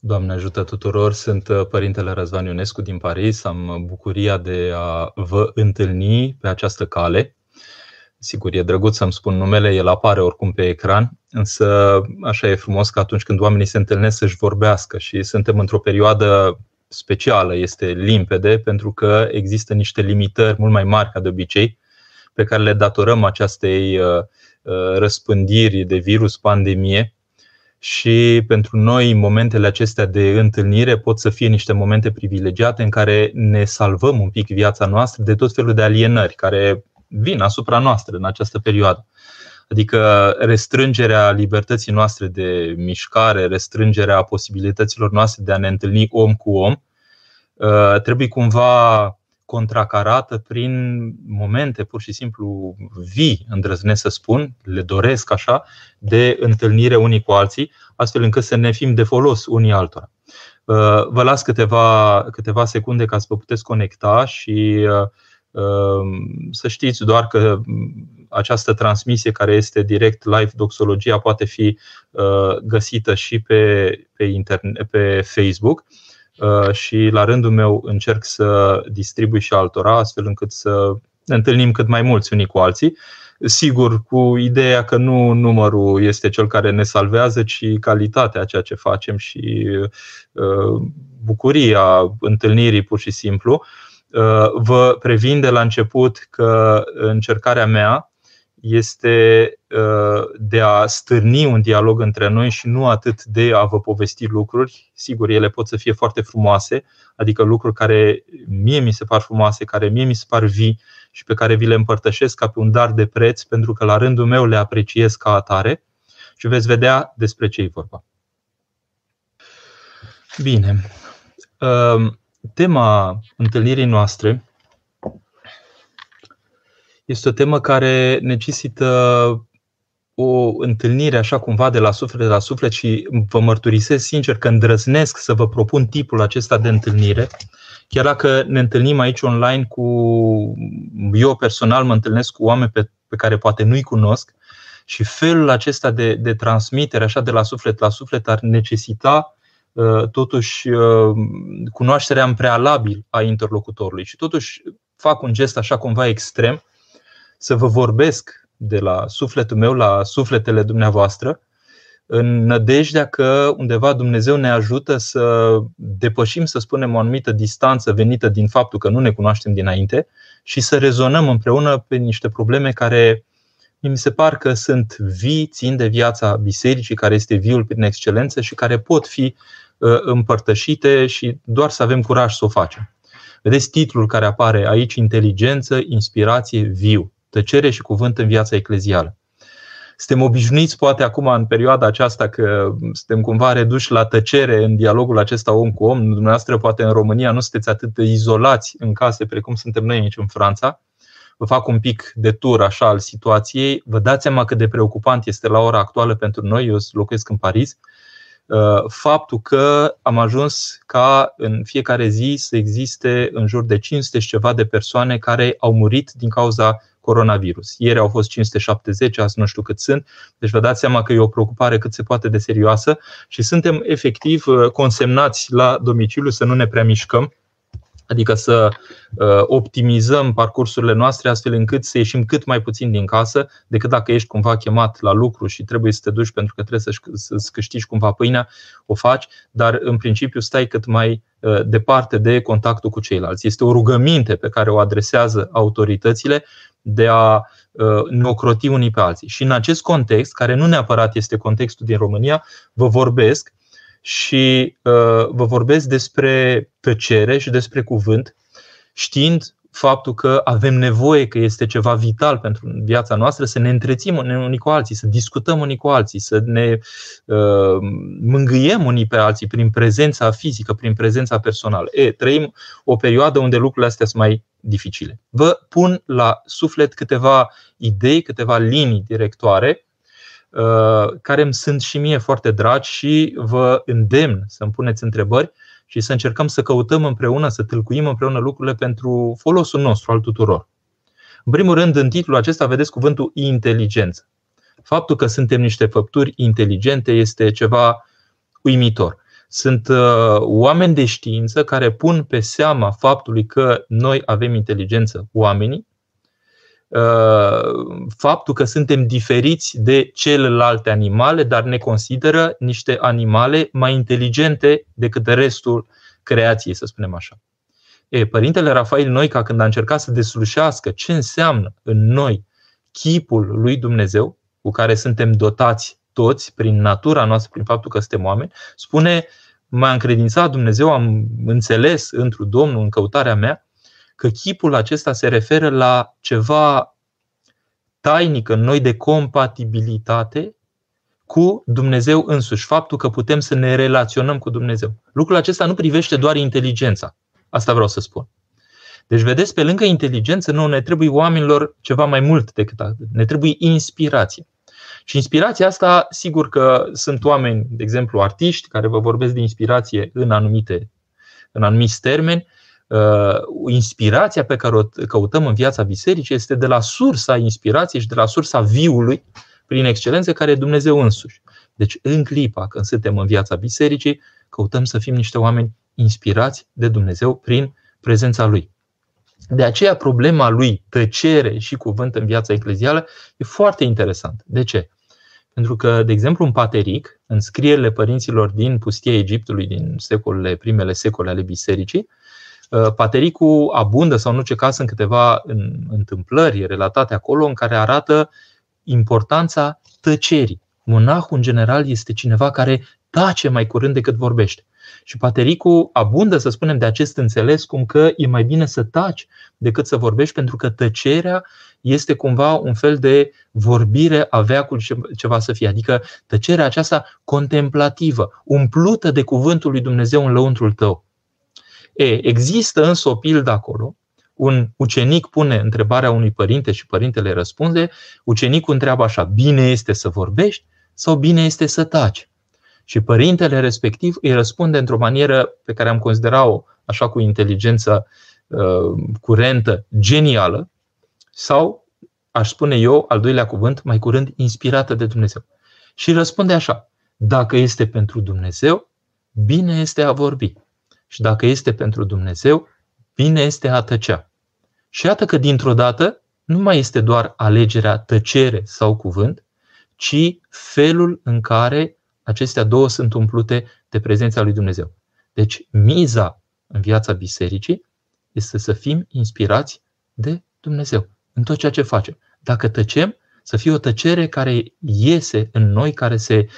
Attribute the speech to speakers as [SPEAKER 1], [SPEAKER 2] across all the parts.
[SPEAKER 1] Doamne ajută tuturor, sunt uh, Părintele Răzvan Ionescu din Paris. Am bucuria de a vă întâlni pe această cale. Sigur, e drăguț să-mi spun numele, el apare oricum pe ecran, însă așa e frumos că atunci când oamenii se întâlnesc să-și vorbească și suntem într-o perioadă specială, este limpede, pentru că există niște limitări mult mai mari ca de obicei, pe care le datorăm acestei uh, uh, răspândiri de virus, pandemie, și pentru noi momentele acestea de întâlnire pot să fie niște momente privilegiate în care ne salvăm un pic viața noastră de tot felul de alienări care vin asupra noastră în această perioadă. Adică restrângerea libertății noastre de mișcare, restrângerea posibilităților noastre de a ne întâlni om cu om, uh, trebuie cumva contracarată prin momente pur și simplu vii, îndrăznesc să spun, le doresc așa, de întâlnire unii cu alții, astfel încât să ne fim de folos unii altora. Uh, vă las câteva, câteva secunde ca să vă puteți conecta și uh, uh, să știți doar că această transmisie care este direct live doxologia poate fi găsită și pe, pe, internet, pe Facebook Uh, și la rândul meu încerc să distribui și altora, astfel încât să ne întâlnim cât mai mulți unii cu alții. Sigur, cu ideea că nu numărul este cel care ne salvează, ci calitatea a ceea ce facem și uh, bucuria întâlnirii pur și simplu. Uh, vă previn de la început că încercarea mea este uh, de a stârni un dialog între noi și nu atât de a vă povesti lucruri. Sigur, ele pot să fie foarte frumoase, adică lucruri care mie mi se par frumoase, care mie mi se par vii și pe care vi le împărtășesc ca pe un dar de preț, pentru că la rândul meu le apreciez ca atare și veți vedea despre ce e vorba. Bine. Uh, tema întâlnirii noastre este o temă care necesită o întâlnire așa cumva de la suflet la suflet și vă mărturisesc sincer că îndrăznesc să vă propun tipul acesta de întâlnire. Chiar dacă ne întâlnim aici online cu. Eu personal mă întâlnesc cu oameni pe, pe care poate nu-i cunosc și felul acesta de, de transmitere, așa de la suflet la suflet, ar necesita uh, totuși uh, cunoașterea în prealabil a interlocutorului. Și totuși fac un gest așa cumva extrem să vă vorbesc de la sufletul meu la sufletele dumneavoastră, în nădejdea că undeva Dumnezeu ne ajută să depășim, să spunem, o anumită distanță venită din faptul că nu ne cunoaștem dinainte și să rezonăm împreună pe niște probleme care mi se par că sunt vii, țin de viața bisericii, care este viul prin excelență și care pot fi uh, împărtășite și doar să avem curaj să o facem. Vedeți titlul care apare aici, inteligență, inspirație, viu tăcere și cuvânt în viața eclezială. Suntem obișnuiți, poate acum, în perioada aceasta, că suntem cumva reduși la tăcere în dialogul acesta om cu om. Dumneavoastră, poate în România, nu sunteți atât de izolați în case precum suntem noi aici în Franța. Vă fac un pic de tur așa al situației. Vă dați seama cât de preocupant este la ora actuală pentru noi. Eu locuiesc în Paris uh, faptul că am ajuns ca în fiecare zi să existe în jur de 500 și ceva de persoane care au murit din cauza coronavirus. Ieri au fost 570, azi nu știu cât sunt, deci vă dați seama că e o preocupare cât se poate de serioasă și suntem efectiv uh, consemnați la domiciliu să nu ne prea mișcăm, adică să uh, optimizăm parcursurile noastre astfel încât să ieșim cât mai puțin din casă decât dacă ești cumva chemat la lucru și trebuie să te duci pentru că trebuie să-ți câștigi cumva pâinea, o faci, dar în principiu stai cât mai uh, departe de contactul cu ceilalți. Este o rugăminte pe care o adresează autoritățile de a uh, ne ocroti unii pe alții. Și în acest context, care nu neapărat este contextul din România, vă vorbesc și uh, vă vorbesc despre tăcere și despre cuvânt, știind faptul că avem nevoie, că este ceva vital pentru viața noastră, să ne întrețim unii cu alții, să discutăm unii cu alții, să ne uh, mângâiem unii pe alții prin prezența fizică, prin prezența personală. E, trăim o perioadă unde lucrurile astea sunt mai dificile. Vă pun la suflet câteva idei, câteva linii directoare uh, care îmi sunt și mie foarte dragi și vă îndemn să-mi puneți întrebări și să încercăm să căutăm împreună, să tâlcuim împreună lucrurile pentru folosul nostru al tuturor. În primul rând, în titlul acesta vedeți cuvântul inteligență. Faptul că suntem niște făpturi inteligente este ceva uimitor. Sunt uh, oameni de știință care pun pe seama faptului că noi avem inteligență, oamenii, uh, faptul că suntem diferiți de celelalte animale, dar ne consideră niște animale mai inteligente decât restul creației, să spunem așa. E, Părintele Rafael Noica, când a încercat să deslușească ce înseamnă în noi chipul lui Dumnezeu, cu care suntem dotați toți, prin natura noastră, prin faptul că suntem oameni, spune, m-a încredințat Dumnezeu, am înțeles într Domnul, în căutarea mea, că chipul acesta se referă la ceva tainic în noi de compatibilitate cu Dumnezeu însuși, faptul că putem să ne relaționăm cu Dumnezeu. Lucrul acesta nu privește doar inteligența. Asta vreau să spun. Deci, vedeți, pe lângă inteligență, nu ne trebuie oamenilor ceva mai mult decât atât. Ne trebuie inspirație. Și inspirația asta, sigur că sunt oameni, de exemplu, artiști, care vă vorbesc de inspirație în anumite, în anumiți termeni. Uh, inspirația pe care o căutăm în viața bisericii este de la sursa inspirației și de la sursa viului, prin excelență, care e Dumnezeu însuși. Deci, în clipa când suntem în viața bisericii, căutăm să fim niște oameni inspirați de Dumnezeu prin prezența Lui. De aceea problema lui tăcere și cuvânt în viața eclezială e foarte interesant. De ce? Pentru că, de exemplu, în Pateric, în scrierile părinților din pustia Egiptului din secolele, primele secole ale bisericii, uh, Patericul abundă, sau nu ce caz, în câteva întâmplări relatate acolo, în care arată importanța tăcerii. Monahul, în general, este cineva care tace mai curând decât vorbește. Și Patericul abundă, să spunem, de acest înțeles, cum că e mai bine să taci decât să vorbești, pentru că tăcerea este cumva un fel de vorbire a veacului ceva să fie. Adică tăcerea aceasta contemplativă, umplută de cuvântul lui Dumnezeu în lăuntrul tău. E, există însă o pildă acolo, un ucenic pune întrebarea unui părinte și părintele răspunde, ucenicul întreabă așa, bine este să vorbești sau bine este să taci? Și părintele respectiv îi răspunde într-o manieră pe care am considerat-o așa cu inteligență uh, curentă, genială, sau, aș spune eu, al doilea cuvânt, mai curând, inspirată de Dumnezeu. Și răspunde așa, dacă este pentru Dumnezeu, bine este a vorbi. Și dacă este pentru Dumnezeu, bine este a tăcea. Și iată că dintr-o dată nu mai este doar alegerea tăcere sau cuvânt, ci felul în care acestea două sunt umplute de prezența lui Dumnezeu. Deci, miza în viața bisericii este să fim inspirați de Dumnezeu în tot ceea ce facem. Dacă tăcem, să fie o tăcere care iese în noi, care se uh,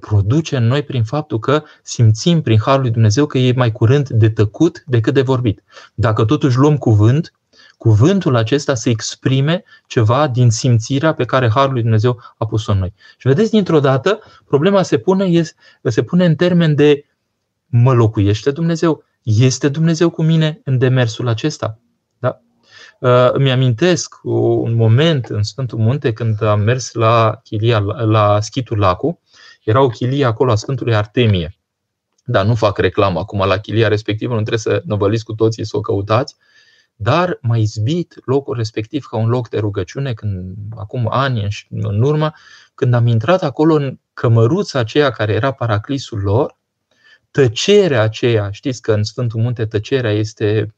[SPEAKER 1] produce în noi prin faptul că simțim prin Harul lui Dumnezeu că e mai curând de tăcut decât de vorbit. Dacă totuși luăm cuvânt, cuvântul acesta să exprime ceva din simțirea pe care Harul lui Dumnezeu a pus-o în noi. Și vedeți, dintr-o dată, problema se pune, se pune în termen de mă locuiește Dumnezeu? Este Dumnezeu cu mine în demersul acesta? Da? Uh, îmi amintesc un moment în Sfântul Munte când am mers la, chilia, la Schitul Lacu. Era o chilie acolo a Sfântului Artemie. Dar nu fac reclamă acum la chilia respectivă, nu trebuie să năvăliți cu toții să o căutați dar m-a izbit locul respectiv ca un loc de rugăciune când, acum ani în urmă, când am intrat acolo în cămăruța aceea care era paraclisul lor, tăcerea aceea, știți că în Sfântul Munte tăcerea este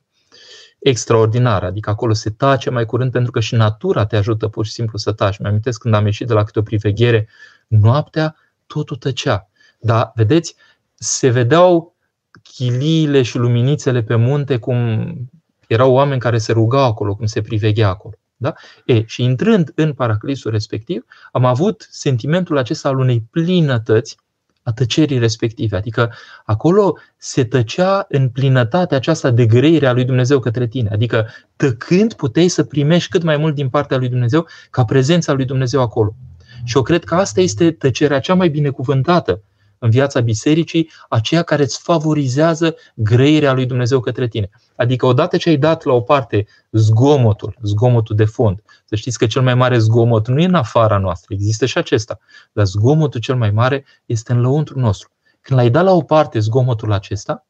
[SPEAKER 1] extraordinară, adică acolo se tace mai curând pentru că și natura te ajută pur și simplu să taci. Mi-am când am ieșit de la câte o priveghere noaptea, totul tăcea. Dar, vedeți, se vedeau chiliile și luminițele pe munte cum erau oameni care se rugau acolo, cum se priveghea acolo. Da? E, și intrând în paraclisul respectiv, am avut sentimentul acesta al unei plinătăți a tăcerii respective. Adică acolo se tăcea în plinătatea aceasta de greire a lui Dumnezeu către tine. Adică tăcând puteai să primești cât mai mult din partea lui Dumnezeu ca prezența lui Dumnezeu acolo. Și eu cred că asta este tăcerea cea mai binecuvântată în viața bisericii, aceea care îți favorizează greirea lui Dumnezeu către tine. Adică odată ce ai dat la o parte zgomotul, zgomotul de fond, să știți că cel mai mare zgomot nu e în afara noastră, există și acesta, dar zgomotul cel mai mare este în lăuntru nostru. Când l-ai dat la o parte zgomotul acesta,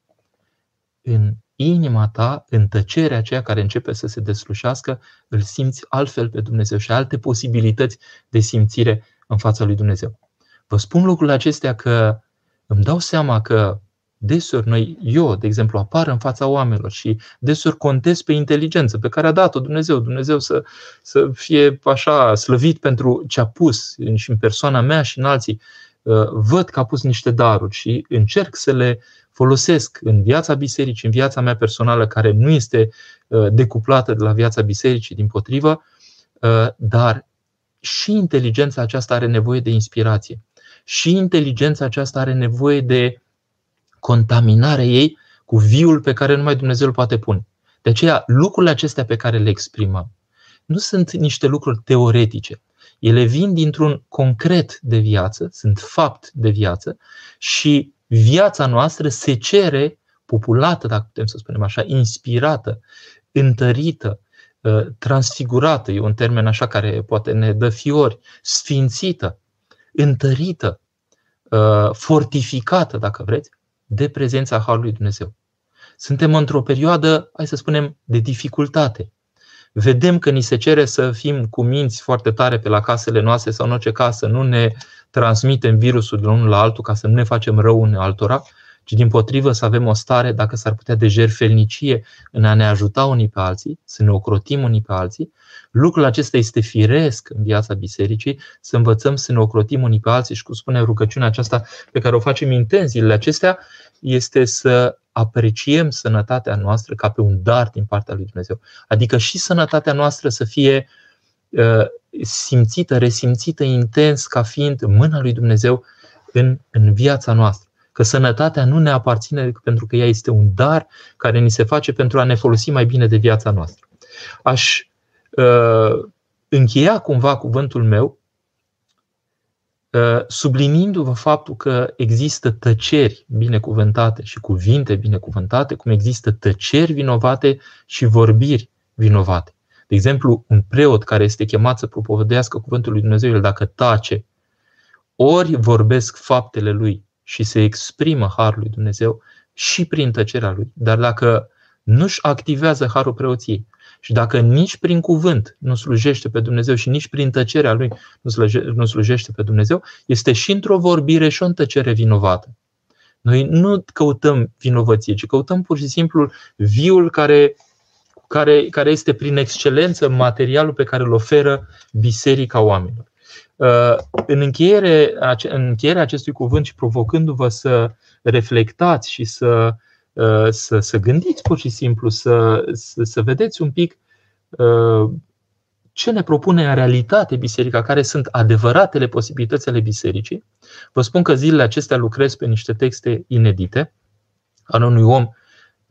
[SPEAKER 1] în inima ta, în tăcerea aceea care începe să se deslușească, îl simți altfel pe Dumnezeu și alte posibilități de simțire în fața lui Dumnezeu. Vă spun lucrurile acestea că îmi dau seama că deseori noi, eu, de exemplu, apar în fața oamenilor și deseori contez pe inteligență pe care a dat-o Dumnezeu, Dumnezeu să, să fie așa slăvit pentru ce a pus și în persoana mea și în alții. Uh, văd că a pus niște daruri și încerc să le folosesc în viața bisericii, în viața mea personală, care nu este uh, decuplată de la viața bisericii, din potrivă, uh, dar și inteligența aceasta are nevoie de inspirație. Și inteligența aceasta are nevoie de contaminarea ei cu viul pe care numai Dumnezeu îl poate pune. De aceea, lucrurile acestea pe care le exprimăm nu sunt niște lucruri teoretice. Ele vin dintr-un concret de viață, sunt fapt de viață și viața noastră se cere populată, dacă putem să spunem așa, inspirată, întărită, ă, transfigurată, e un termen așa care poate ne dă fiori, sfințită, întărită, ă, fortificată, dacă vreți, de prezența Harului Dumnezeu. Suntem într-o perioadă, hai să spunem, de dificultate. Vedem că ni se cere să fim cu minți foarte tare pe la casele noastre sau în orice casă, nu ne transmitem virusul de unul la altul ca să nu ne facem rău în altora, ci din potrivă să avem o stare, dacă s-ar putea, de jerfelnicie în a ne ajuta unii pe alții, să ne ocrotim unii pe alții. Lucrul acesta este firesc în viața bisericii, să învățăm să ne ocrotim unii pe alții și, cum spune rugăciunea aceasta pe care o facem intens zilele acestea, este să apreciem sănătatea noastră ca pe un dar din partea lui Dumnezeu. Adică și sănătatea noastră să fie uh, simțită, resimțită intens ca fiind mâna lui Dumnezeu în, în viața noastră că sănătatea nu ne aparține pentru că ea este un dar care ni se face pentru a ne folosi mai bine de viața noastră. Aș uh, încheia cumva cuvântul meu uh, sublinindu-vă faptul că există tăceri binecuvântate și cuvinte binecuvântate, cum există tăceri vinovate și vorbiri vinovate. De exemplu, un preot care este chemat să propovădească cuvântul lui Dumnezeu, el dacă tace, ori vorbesc faptele lui, și se exprimă Harul lui Dumnezeu și prin tăcerea lui. Dar dacă nu-și activează Harul preoției și dacă nici prin cuvânt nu slujește pe Dumnezeu și nici prin tăcerea lui nu slujește pe Dumnezeu, este și într-o vorbire și o tăcere vinovată. Noi nu căutăm vinovăție, ci căutăm pur și simplu viul care, care, care este prin excelență materialul pe care îl oferă biserica oamenilor. Uh, în, încheiere, în încheierea acestui cuvânt și provocându-vă să reflectați și să, uh, să, să gândiți pur și simplu, să, să, să vedeți un pic uh, ce ne propune în realitate biserica, care sunt adevăratele posibilități ale bisericii. Vă spun că zilele acestea lucrez pe niște texte inedite al unui om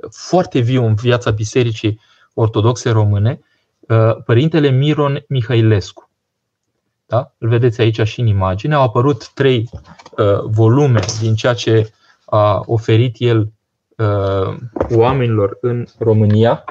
[SPEAKER 1] foarte viu în viața bisericii ortodoxe române, părintele Miron Mihailescu. Da? Îl vedeți aici și în imagine. Au apărut trei uh, volume din ceea ce a oferit el uh, oamenilor în România.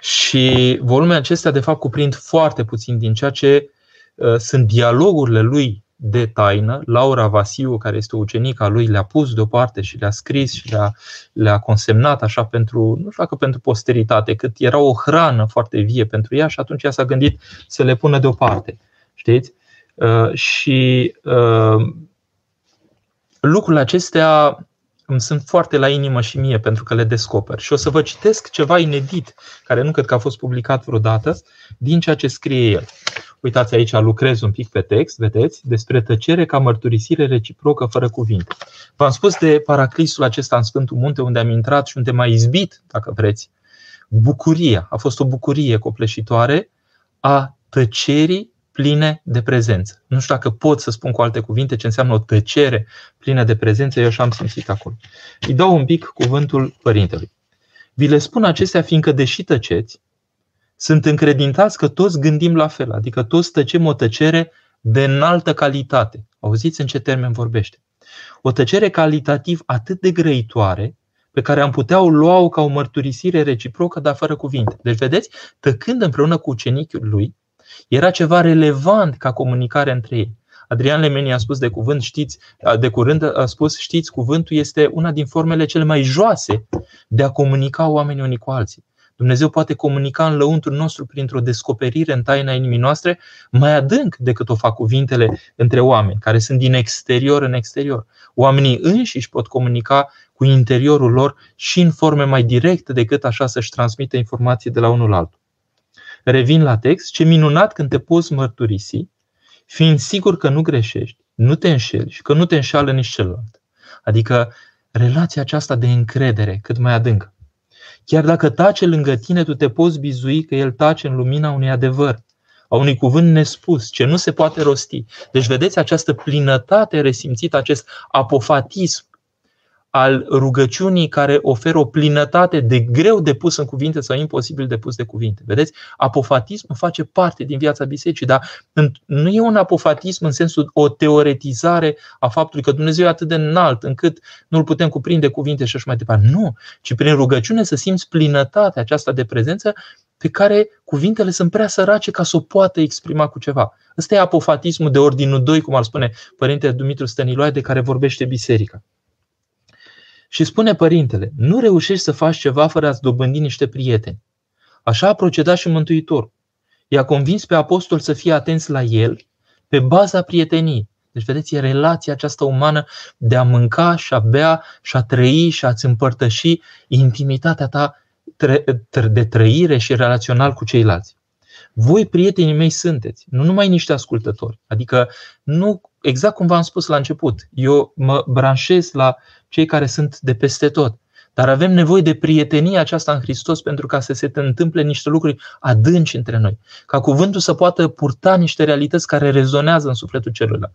[SPEAKER 1] Și volumele acestea, de fapt, cuprind foarte puțin din ceea ce uh, sunt dialogurile lui de taină. Laura Vasiu, care este ucenica lui, le-a pus deoparte și le-a scris și le-a, le-a consemnat așa pentru, nu știu dacă pentru posteritate, cât era o hrană foarte vie pentru ea și atunci ea s-a gândit să le pună deoparte. Știți? Uh, și uh, lucrurile acestea îmi sunt foarte la inimă și mie pentru că le descoper. Și o să vă citesc ceva inedit, care nu cred că a fost publicat vreodată, din ceea ce scrie el. Uitați aici, lucrez un pic pe text, vedeți, despre tăcere ca mărturisire reciprocă fără cuvinte. V-am spus de paraclisul acesta în Sfântul Munte, unde am intrat și unde m-a izbit, dacă vreți, bucuria. A fost o bucurie copleșitoare a tăcerii pline de prezență. Nu știu dacă pot să spun cu alte cuvinte ce înseamnă o tăcere plină de prezență, eu și am simțit acolo. Îi dau un pic cuvântul părintelui. Vi le spun acestea fiindcă, deși tăceți, sunt încredintați că toți gândim la fel, adică toți tăcem o tăcere de înaltă calitate. Auziți în ce termen vorbește? O tăcere calitativ atât de grăitoare, pe care am putea o lua ca o mărturisire reciprocă, dar fără cuvinte. Deci, vedeți, tăcând împreună cu ucenicul lui, era ceva relevant ca comunicare între ei. Adrian Lemeni a spus de cuvânt, știți, de curând a spus, știți, cuvântul este una din formele cele mai joase de a comunica oamenii unii cu alții. Dumnezeu poate comunica în lăuntrul nostru printr-o descoperire în taina inimii noastre mai adânc decât o fac cuvintele între oameni, care sunt din exterior în exterior. Oamenii înșiși pot comunica cu interiorul lor și în forme mai directe decât așa să-și transmită informații de la unul la altul. Revin la text, ce minunat când te poți mărturisi, fiind sigur că nu greșești, nu te înșeli și că nu te înșală nici celălalt. Adică relația aceasta de încredere cât mai adâncă. Chiar dacă tace lângă tine, tu te poți bizui că el tace în lumina unui adevăr, a unui cuvânt nespus, ce nu se poate rosti. Deci vedeți această plinătate resimțită, acest apofatism al rugăciunii care oferă o plinătate de greu de pus în cuvinte sau imposibil de pus de cuvinte. Vedeți? Apofatismul face parte din viața bisericii, dar nu e un apofatism în sensul o teoretizare a faptului că Dumnezeu e atât de înalt încât nu-l putem cuprinde cuvinte și așa mai departe. Nu, ci prin rugăciune să simți plinătatea aceasta de prezență pe care cuvintele sunt prea sărace ca să o poată exprima cu ceva. Ăsta e apofatismul de ordinul 2, cum ar spune Părintele Dumitru Stăniloae, de care vorbește biserica. Și spune părintele, nu reușești să faci ceva fără a-ți dobândi niște prieteni. Așa a procedat și Mântuitor. I-a convins pe apostol să fie atenți la el pe baza prieteniei. Deci, vedeți, e relația aceasta umană de a mânca și a bea și a trăi și a-ți împărtăși intimitatea ta de trăire și relațional cu ceilalți. Voi, prietenii mei, sunteți, nu numai niște ascultători. Adică, nu, exact cum v-am spus la început, eu mă branșez la cei care sunt de peste tot. Dar avem nevoie de prietenie aceasta în Hristos pentru ca să se întâmple niște lucruri adânci între noi. Ca cuvântul să poată purta niște realități care rezonează în sufletul celuilalt.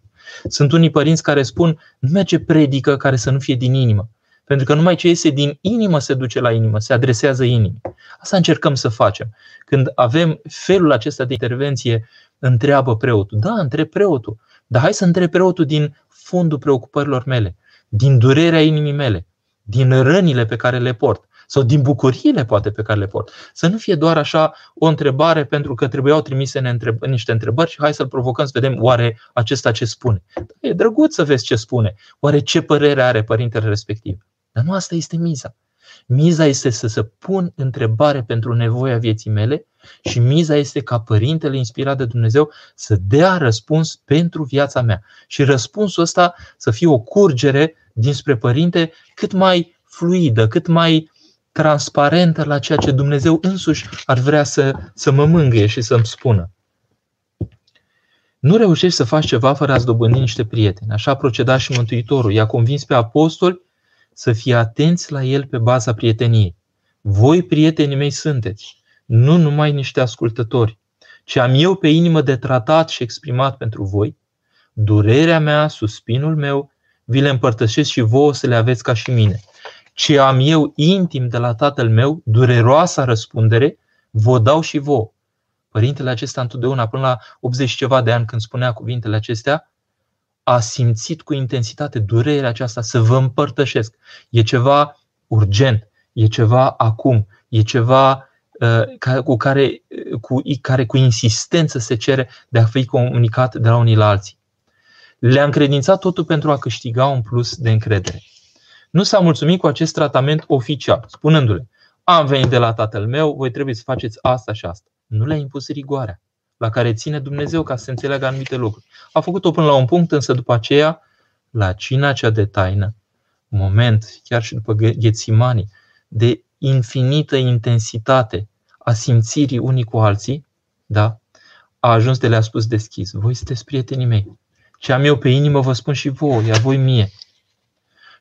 [SPEAKER 1] Sunt unii părinți care spun, nu merge predică care să nu fie din inimă. Pentru că numai ce iese din inimă se duce la inimă, se adresează inimii. Asta încercăm să facem. Când avem felul acesta de intervenție, întreabă preotul. Da, întreb preotul. Dar hai să întreb preotul din fundul preocupărilor mele din durerea inimii mele, din rănile pe care le port sau din bucuriile poate pe care le port. Să nu fie doar așa o întrebare pentru că trebuiau trimise niște întrebări și hai să-l provocăm să vedem oare acesta ce spune. E drăguț să vezi ce spune. Oare ce părere are părintele respectiv. Dar nu asta este miza. Miza este să se pun întrebare pentru nevoia vieții mele și miza este ca Părintele inspirat de Dumnezeu să dea răspuns pentru viața mea. Și răspunsul ăsta să fie o curgere dinspre Părinte cât mai fluidă, cât mai transparentă la ceea ce Dumnezeu însuși ar vrea să, să mă mângâie și să-mi spună. Nu reușești să faci ceva fără a-ți dobândi niște prieteni. Așa a procedat și Mântuitorul. I-a convins pe apostoli să fie atenți la el pe baza prieteniei. Voi, prietenii mei, sunteți, nu numai niște ascultători, ci am eu pe inimă de tratat și exprimat pentru voi, durerea mea, suspinul meu, vi le împărtășesc și vouă să le aveți ca și mine. Ce am eu intim de la tatăl meu, dureroasa răspundere, vă dau și vouă. Părintele acesta întotdeauna, până la 80 ceva de ani când spunea cuvintele acestea, a simțit cu intensitate durerea aceasta să vă împărtășesc. E ceva urgent, e ceva acum, e ceva uh, cu care, cu, care cu insistență se cere de a fi comunicat de la unii la alții. Le-a încredințat totul pentru a câștiga un plus de încredere. Nu s-a mulțumit cu acest tratament oficial, spunându-le, am venit de la tatăl meu, voi trebuie să faceți asta și asta. Nu le-a impus rigoarea la care ține Dumnezeu ca să se înțeleagă anumite lucruri. A făcut-o până la un punct, însă după aceea, la cina cea de taină, moment, chiar și după Ghețimani, de infinită intensitate a simțirii unii cu alții, da? a ajuns de le-a spus deschis, voi sunteți prietenii mei. Ce am eu pe inimă vă spun și vouă, iar voi mie.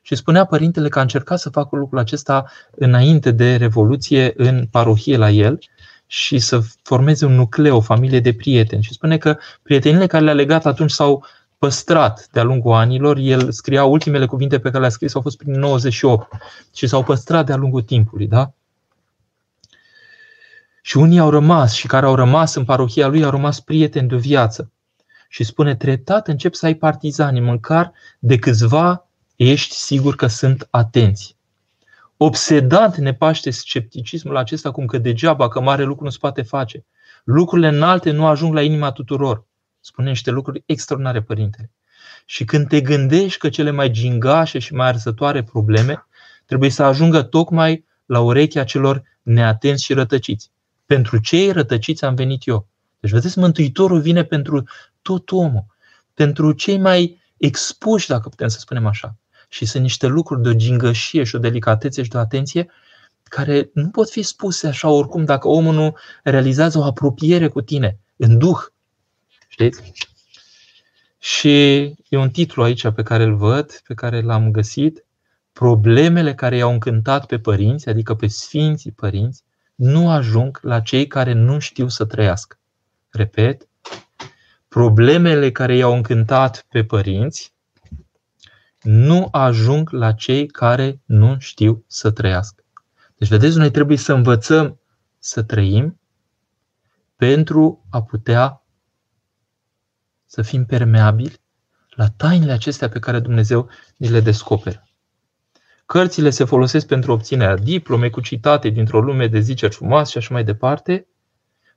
[SPEAKER 1] Și spunea părintele că a încercat să facă lucrul acesta înainte de Revoluție în parohie la el și să formeze un nucleu, o familie de prieteni. Și spune că prietenile care le-a legat atunci s-au păstrat de-a lungul anilor. El scria ultimele cuvinte pe care le-a scris au fost prin 98 și s-au păstrat de-a lungul timpului. Da? Și unii au rămas și care au rămas în parohia lui au rămas prieteni de viață. Și spune, treptat încep să ai partizani, măcar de câțiva ești sigur că sunt atenți obsedant ne paște scepticismul acesta cum că degeaba, că mare lucru nu se poate face. Lucrurile înalte nu ajung la inima tuturor. Spune niște lucruri extraordinare, Părintele. Și când te gândești că cele mai gingașe și mai arsătoare probleme trebuie să ajungă tocmai la urechea celor neatenți și rătăciți. Pentru cei rătăciți am venit eu. Deci, vedeți, Mântuitorul vine pentru tot omul. Pentru cei mai expuși, dacă putem să spunem așa. Și sunt niște lucruri de o gingășie și o delicatețe și de o atenție care nu pot fi spuse așa oricum dacă omul nu realizează o apropiere cu tine, în duh. Știți? Și e un titlu aici pe care îl văd, pe care l-am găsit. Problemele care i-au încântat pe părinți, adică pe sfinții părinți, nu ajung la cei care nu știu să trăiască. Repet, problemele care i-au încântat pe părinți nu ajung la cei care nu știu să trăiască. Deci, vedeți, noi trebuie să învățăm să trăim pentru a putea să fim permeabili la tainele acestea pe care Dumnezeu ni le descoperă. Cărțile se folosesc pentru obținerea diplome cu citate dintr-o lume de ziceri frumoase și așa mai departe.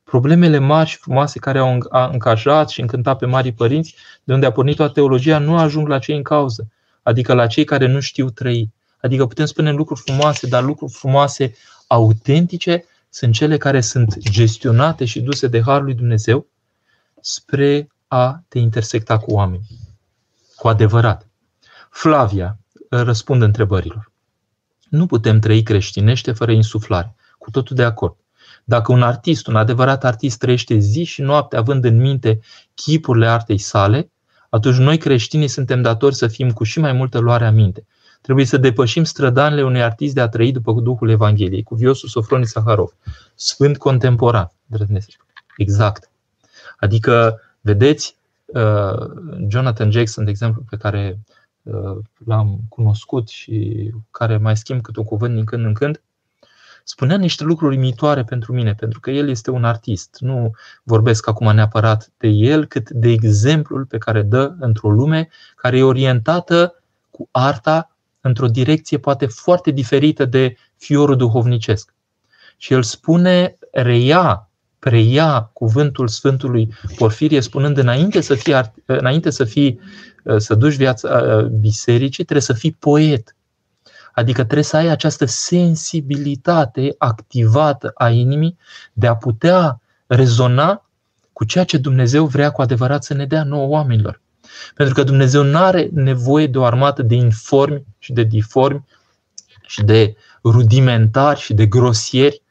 [SPEAKER 1] Problemele mari și frumoase care au încajat și încântat pe marii părinți, de unde a pornit toată teologia, nu ajung la cei în cauză, adică la cei care nu știu trăi. Adică putem spune lucruri frumoase, dar lucruri frumoase autentice sunt cele care sunt gestionate și duse de Harul lui Dumnezeu spre a te intersecta cu oameni. Cu adevărat. Flavia răspunde întrebărilor. Nu putem trăi creștinește fără insuflare. Cu totul de acord. Dacă un artist, un adevărat artist, trăiește zi și noapte având în minte chipurile artei sale, atunci noi creștinii suntem datori să fim cu și mai multă luare aminte. Trebuie să depășim strădanele unui artist de a trăi după Duhul Evangheliei, cu viosul Sofronie Saharov, sfânt contemporan, Exact. Adică, vedeți, uh, Jonathan Jackson, de exemplu, pe care uh, l-am cunoscut și care mai schimb câte un cuvânt din când în când, spunea niște lucruri imitoare pentru mine, pentru că el este un artist. Nu vorbesc acum neapărat de el, cât de exemplul pe care dă într-o lume care e orientată cu arta într-o direcție poate foarte diferită de fiorul duhovnicesc. Și el spune, reia, preia cuvântul Sfântului Porfirie, spunând înainte să fii, înainte să, fii, să duci viața bisericii, trebuie să fii poet. Adică trebuie să ai această sensibilitate activată a inimii de a putea rezona cu ceea ce Dumnezeu vrea cu adevărat să ne dea nouă oamenilor. Pentru că Dumnezeu nu are nevoie de o armată de informi și de diformi și de rudimentari și de grosieri uh,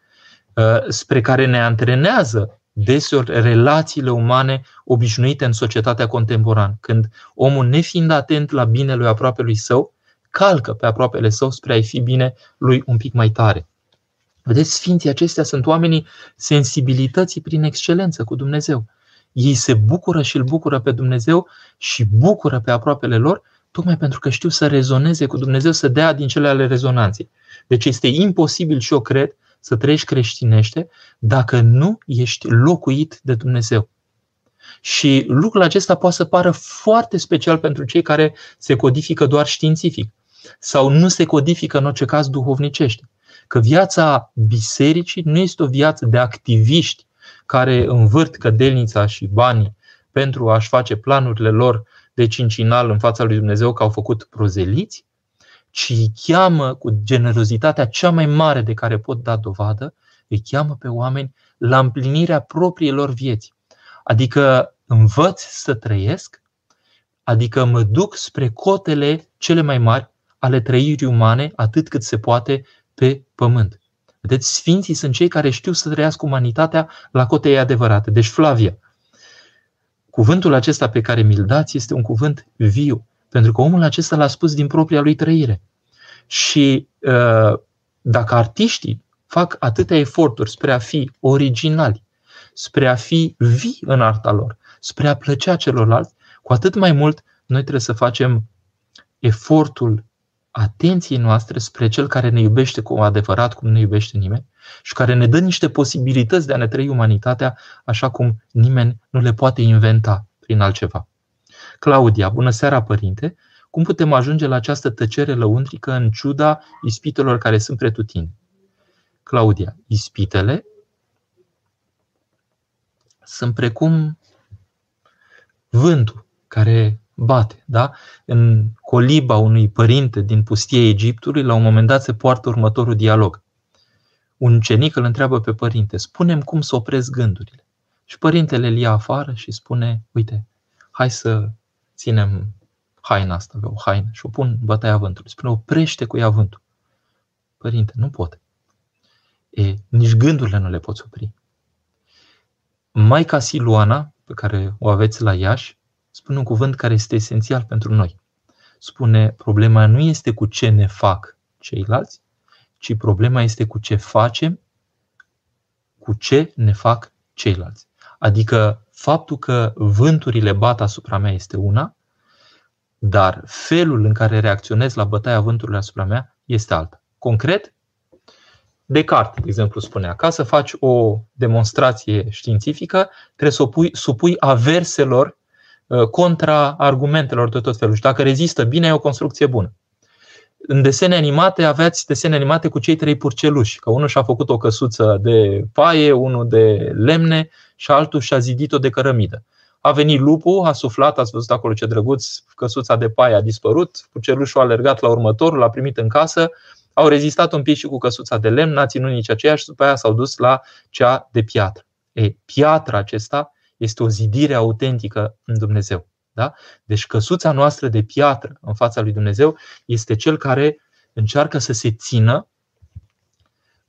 [SPEAKER 1] spre care ne antrenează deseori relațiile umane obișnuite în societatea contemporană. Când omul, nefiind atent la binele aproapelui său, calcă pe aproapele său spre a-i fi bine lui un pic mai tare. Vedeți, sfinții acestea sunt oamenii sensibilității prin excelență cu Dumnezeu. Ei se bucură și îl bucură pe Dumnezeu și bucură pe aproapele lor, tocmai pentru că știu să rezoneze cu Dumnezeu, să dea din cele ale rezonanței. Deci este imposibil și eu cred să trăiești creștinește dacă nu ești locuit de Dumnezeu. Și lucrul acesta poate să pară foarte special pentru cei care se codifică doar științific sau nu se codifică în orice caz duhovnicește. Că viața bisericii nu este o viață de activiști care învârt cădelnița și banii pentru a-și face planurile lor de cincinal în fața lui Dumnezeu că au făcut prozeliți, ci îi cheamă cu generozitatea cea mai mare de care pot da dovadă, îi cheamă pe oameni la împlinirea propriilor vieți. Adică învăț să trăiesc, adică mă duc spre cotele cele mai mari ale trăirii umane, atât cât se poate pe pământ. Vedeți, sfinții sunt cei care știu să trăiască umanitatea la cote ei adevărate. Deci, Flavia, cuvântul acesta pe care mi-l dați este un cuvânt viu, pentru că omul acesta l-a spus din propria lui trăire. Și uh, dacă artiștii fac atâtea eforturi spre a fi originali, spre a fi vii în arta lor, spre a plăcea celorlalți, cu atât mai mult noi trebuie să facem efortul atenției noastre spre Cel care ne iubește cu adevărat, cum nu ne iubește nimeni, și care ne dă niște posibilități de a ne trăi umanitatea așa cum nimeni nu le poate inventa prin altceva. Claudia, bună seara, părinte! Cum putem ajunge la această tăcere lăuntrică în ciuda ispitelor care sunt pretutini? Claudia, ispitele sunt precum vântul care bate. Da? În coliba unui părinte din pustie Egiptului, la un moment dat se poartă următorul dialog. un ucenic îl întreabă pe părinte, spunem cum să opresc gândurile. Și părintele îl ia afară și spune, uite, hai să ținem haina asta, avea o haină și o pun în bătaia vântului. Spune, oprește cu ea vântul. Părinte, nu pot. E, nici gândurile nu le poți opri. Maica Siluana, pe care o aveți la Iași, spune un cuvânt care este esențial pentru noi. Spune, problema nu este cu ce ne fac ceilalți, ci problema este cu ce facem, cu ce ne fac ceilalți. Adică faptul că vânturile bat asupra mea este una, dar felul în care reacționez la bătaia vânturilor asupra mea este alta. Concret, Descartes, de exemplu, spunea, ca să faci o demonstrație științifică, trebuie să o pui, supui averselor uh, contra argumentelor de tot felul. Și dacă rezistă bine, e o construcție bună. În desene animate aveați desene animate cu cei trei purceluși, că unul și-a făcut o căsuță de paie, unul de lemne și altul și-a zidit-o de cărămidă. A venit lupul, a suflat, ați văzut acolo ce drăguț, căsuța de paie a dispărut, purcelușul a alergat la următorul, l-a primit în casă, au rezistat un pic și cu căsuța de lemn, n-a ținut nici aceea și după aia s-au dus la cea de piatră. E, piatra acesta este o zidire autentică în Dumnezeu. Da? Deci căsuța noastră de piatră în fața lui Dumnezeu este cel care încearcă să se țină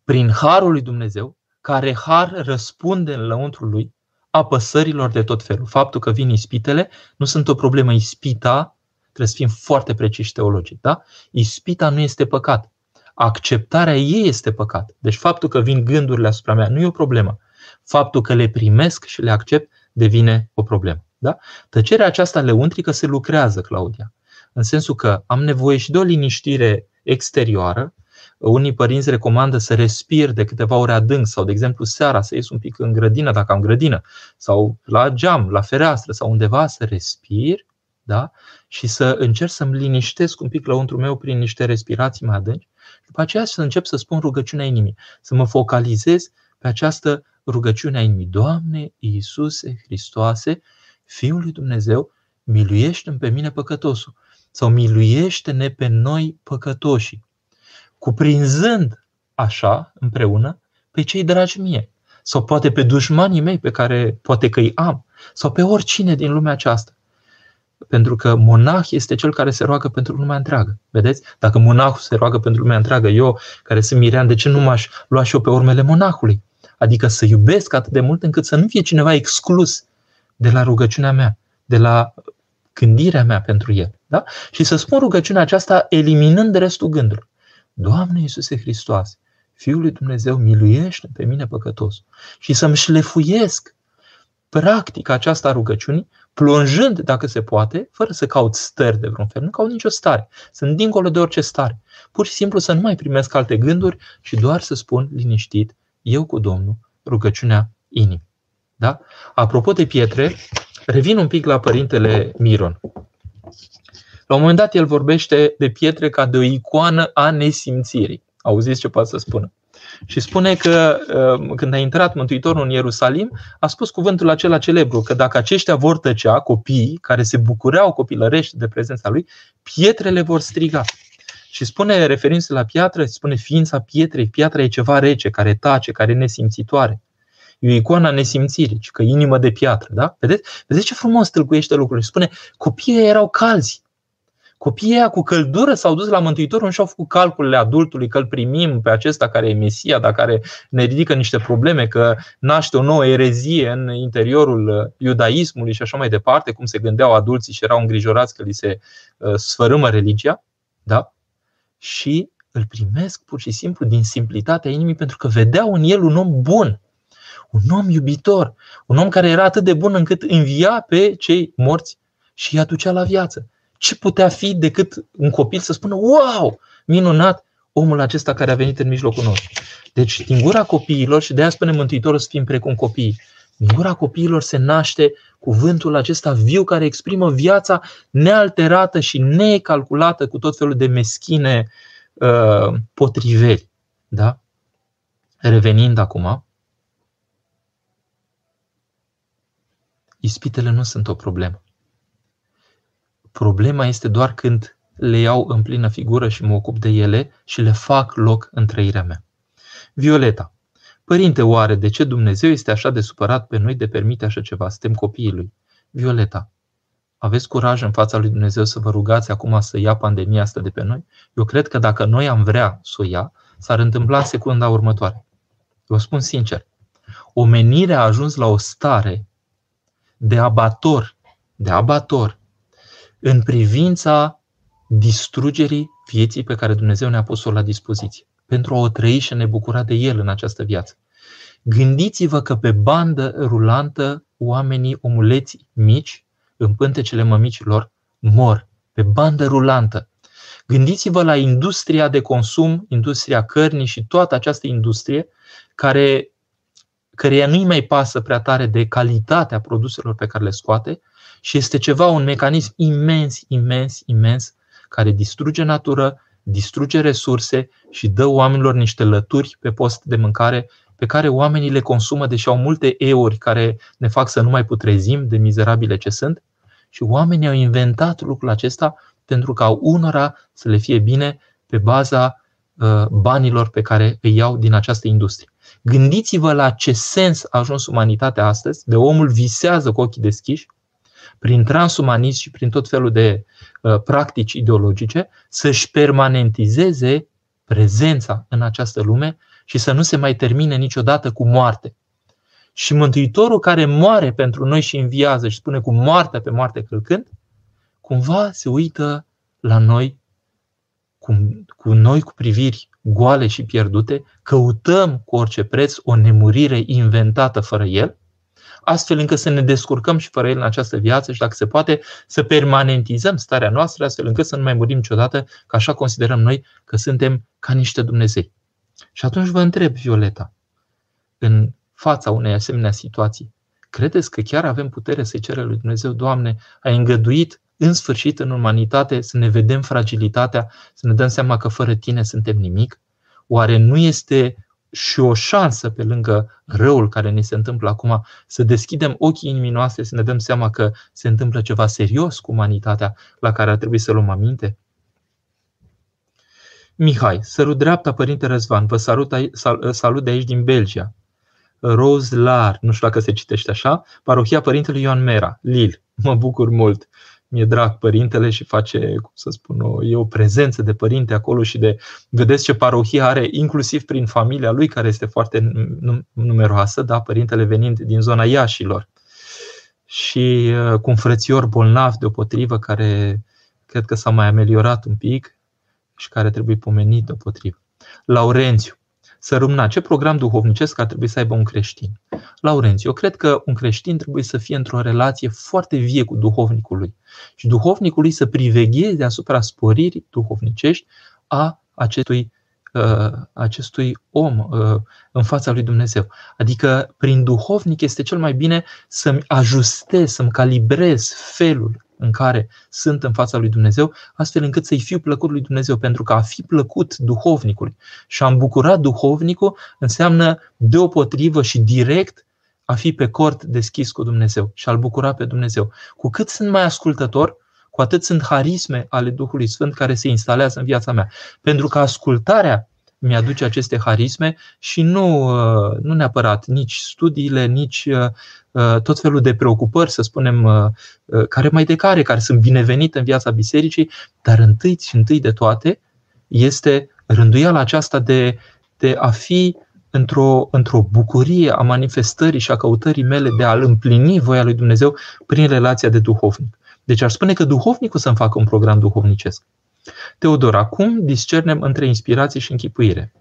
[SPEAKER 1] prin harul lui Dumnezeu, care har răspunde în lăuntrul lui apăsărilor de tot felul. Faptul că vin ispitele nu sunt o problemă. Ispita, trebuie să fim foarte preciși teologici, da? Ispita nu este păcat acceptarea ei este păcat. Deci faptul că vin gândurile asupra mea nu e o problemă. Faptul că le primesc și le accept devine o problemă. Da? Tăcerea aceasta leuntrică se lucrează, Claudia. În sensul că am nevoie și de o liniștire exterioară. Unii părinți recomandă să respir de câteva ore adânc sau, de exemplu, seara să ies un pic în grădină, dacă am grădină, sau la geam, la fereastră sau undeva să respir da? și să încerc să-mi liniștesc un pic lăuntru meu prin niște respirații mai adânci după aceea să încep să spun rugăciunea inimii, să mă focalizez pe această rugăciune a inimii. Doamne Iisuse Hristoase, Fiul lui Dumnezeu, miluiește pe mine păcătosul sau miluiește-ne pe noi păcătoșii, cuprinzând așa, împreună, pe cei dragi mie, sau poate pe dușmanii mei pe care poate că îi am, sau pe oricine din lumea aceasta. Pentru că monah este cel care se roagă pentru lumea întreagă. Vedeți? Dacă monahul se roagă pentru lumea întreagă, eu, care sunt mirean, de ce nu m-aș lua și eu pe urmele monahului? Adică să iubesc atât de mult încât să nu fie cineva exclus de la rugăciunea mea, de la gândirea mea pentru el. Da? Și să spun rugăciunea aceasta eliminând restul gândului. Doamne Iisuse Hristoase, Fiul lui Dumnezeu, miluiește pe mine păcătos și să-mi șlefuiesc practica aceasta a rugăciunii plonjând, dacă se poate, fără să caut stări de vreun fel. Nu caut nicio stare. Sunt dincolo de orice stare. Pur și simplu să nu mai primesc alte gânduri și doar să spun liniștit, eu cu Domnul, rugăciunea inimii. Da? Apropo de pietre, revin un pic la părintele Miron. La un moment dat el vorbește de pietre ca de o icoană a nesimțirii. Auziți ce poate să spună? Și spune că uh, când a intrat Mântuitorul în Ierusalim, a spus cuvântul acela celebru, că dacă aceștia vor tăcea, copiii care se bucureau copilărești de prezența lui, pietrele vor striga. Și spune, referindu-se la piatră, spune ființa pietrei, piatra e ceva rece, care tace, care e nesimțitoare. E o icoana nesimțirii, că inimă de piatră, da? Vedeți? Vedeți ce frumos tâlcuiește lucrurile. Spune, copiii erau calzi, Copiii ăia cu căldură s-au dus la Mântuitorul nu și-au făcut calculele adultului că îl primim pe acesta care e Mesia, dar care ne ridică niște probleme, că naște o nouă erezie în interiorul uh, iudaismului și așa mai departe, cum se gândeau adulții și erau îngrijorați că li se uh, sfărâmă religia. Da? Și îl primesc pur și simplu din simplitatea inimii pentru că vedeau în el un om bun, un om iubitor, un om care era atât de bun încât învia pe cei morți și îi aducea la viață ce putea fi decât un copil să spună, wow, minunat, omul acesta care a venit în mijlocul nostru. Deci, din gura copiilor, și de aia spune Mântuitorul să fim precum copiii, din gura copiilor se naște cuvântul acesta viu care exprimă viața nealterată și necalculată cu tot felul de meschine uh, potriveli. Da? Revenind acum, ispitele nu sunt o problemă. Problema este doar când le iau în plină figură și mă ocup de ele și le fac loc în trăirea mea. Violeta. Părinte, oare de ce Dumnezeu este așa de supărat pe noi de permite așa ceva? Suntem copiii lui. Violeta. Aveți curaj în fața lui Dumnezeu să vă rugați acum să ia pandemia asta de pe noi? Eu cred că dacă noi am vrea să o ia, s-ar întâmpla în secunda următoare. Vă spun sincer, omenirea a ajuns la o stare de abator, de abator, în privința distrugerii vieții pe care Dumnezeu ne-a pus-o la dispoziție, pentru a o trăi și a ne bucura de El în această viață. Gândiți-vă că pe bandă rulantă oamenii, omuleți mici, în pântecele mămicilor, mor pe bandă rulantă. Gândiți-vă la industria de consum, industria cărnii și toată această industrie care căreia nu-i mai pasă prea tare de calitatea produselor pe care le scoate și este ceva, un mecanism imens, imens, imens, care distruge natură, distruge resurse și dă oamenilor niște lături pe post de mâncare pe care oamenii le consumă, deși au multe euri care ne fac să nu mai putrezim de mizerabile ce sunt. Și oamenii au inventat lucrul acesta pentru ca unora să le fie bine pe baza uh, banilor pe care îi iau din această industrie. Gândiți-vă la ce sens a ajuns umanitatea astăzi, de omul visează cu ochii deschiși, prin transumanism și prin tot felul de uh, practici ideologice, să-și permanentizeze prezența în această lume și să nu se mai termine niciodată cu moarte. Și Mântuitorul care moare pentru noi și înviază și spune cu moartea pe moarte călcând, cumva se uită la noi cu, cu noi cu priviri goale și pierdute, căutăm cu orice preț o nemurire inventată fără el, astfel încât să ne descurcăm și fără el în această viață și dacă se poate să permanentizăm starea noastră astfel încât să nu mai murim niciodată, că așa considerăm noi că suntem ca niște Dumnezei. Și atunci vă întreb, Violeta, în fața unei asemenea situații, credeți că chiar avem putere să-i cerem lui Dumnezeu, Doamne, ai îngăduit în sfârșit în umanitate să ne vedem fragilitatea, să ne dăm seama că fără tine suntem nimic? Oare nu este și o șansă pe lângă răul care ne se întâmplă acum să deschidem ochii inimii noastre, să ne dăm seama că se întâmplă ceva serios cu umanitatea la care ar trebui să luăm aminte? Mihai, sărut dreapta, Părinte Răzvan, vă salut, salut de aici din Belgia. Rose Lar, nu știu dacă se citește așa, parohia Părintelui Ioan Mera, Lil. Mă bucur mult mi-e drag părintele și face, cum să spun, o, e o prezență de părinte acolo și de, vedeți ce parohie are, inclusiv prin familia lui, care este foarte numeroasă, da, părintele venind din zona Iașilor. Și uh, cu un frățior bolnav deopotrivă, care cred că s-a mai ameliorat un pic și care trebuie pomenit deopotrivă. Laurențiu, să rămână ce program duhovnicesc ar trebui să aibă un creștin. Laurențiu, eu cred că un creștin trebuie să fie într-o relație foarte vie cu duhovnicul lui și duhovnicul lui să privegheze asupra sporirii duhovnicești a acestui, uh, acestui om uh, în fața lui Dumnezeu. Adică prin duhovnic este cel mai bine să-mi ajustez, să-mi calibrez felul în care sunt în fața lui Dumnezeu, astfel încât să-i fiu plăcut lui Dumnezeu, pentru că a fi plăcut duhovnicului și a îmbucura duhovnicul înseamnă deopotrivă și direct a fi pe cort deschis cu Dumnezeu și a-L bucura pe Dumnezeu. Cu cât sunt mai ascultător, cu atât sunt harisme ale Duhului Sfânt care se instalează în viața mea. Pentru că ascultarea mi-aduce aceste harisme și nu, uh, nu neapărat nici studiile, nici uh, uh, tot felul de preocupări, să spunem, care mai de care, care sunt binevenite în viața bisericii, dar întâi și întâi de toate este rânduiala aceasta de, de a fi într-o, într-o bucurie a manifestării și a căutării mele de a-L împlini voia lui Dumnezeu prin relația de duhovnic. Deci ar spune că duhovnicul să-mi facă un program duhovnicesc. Teodora, cum discernem între inspirație și închipuire?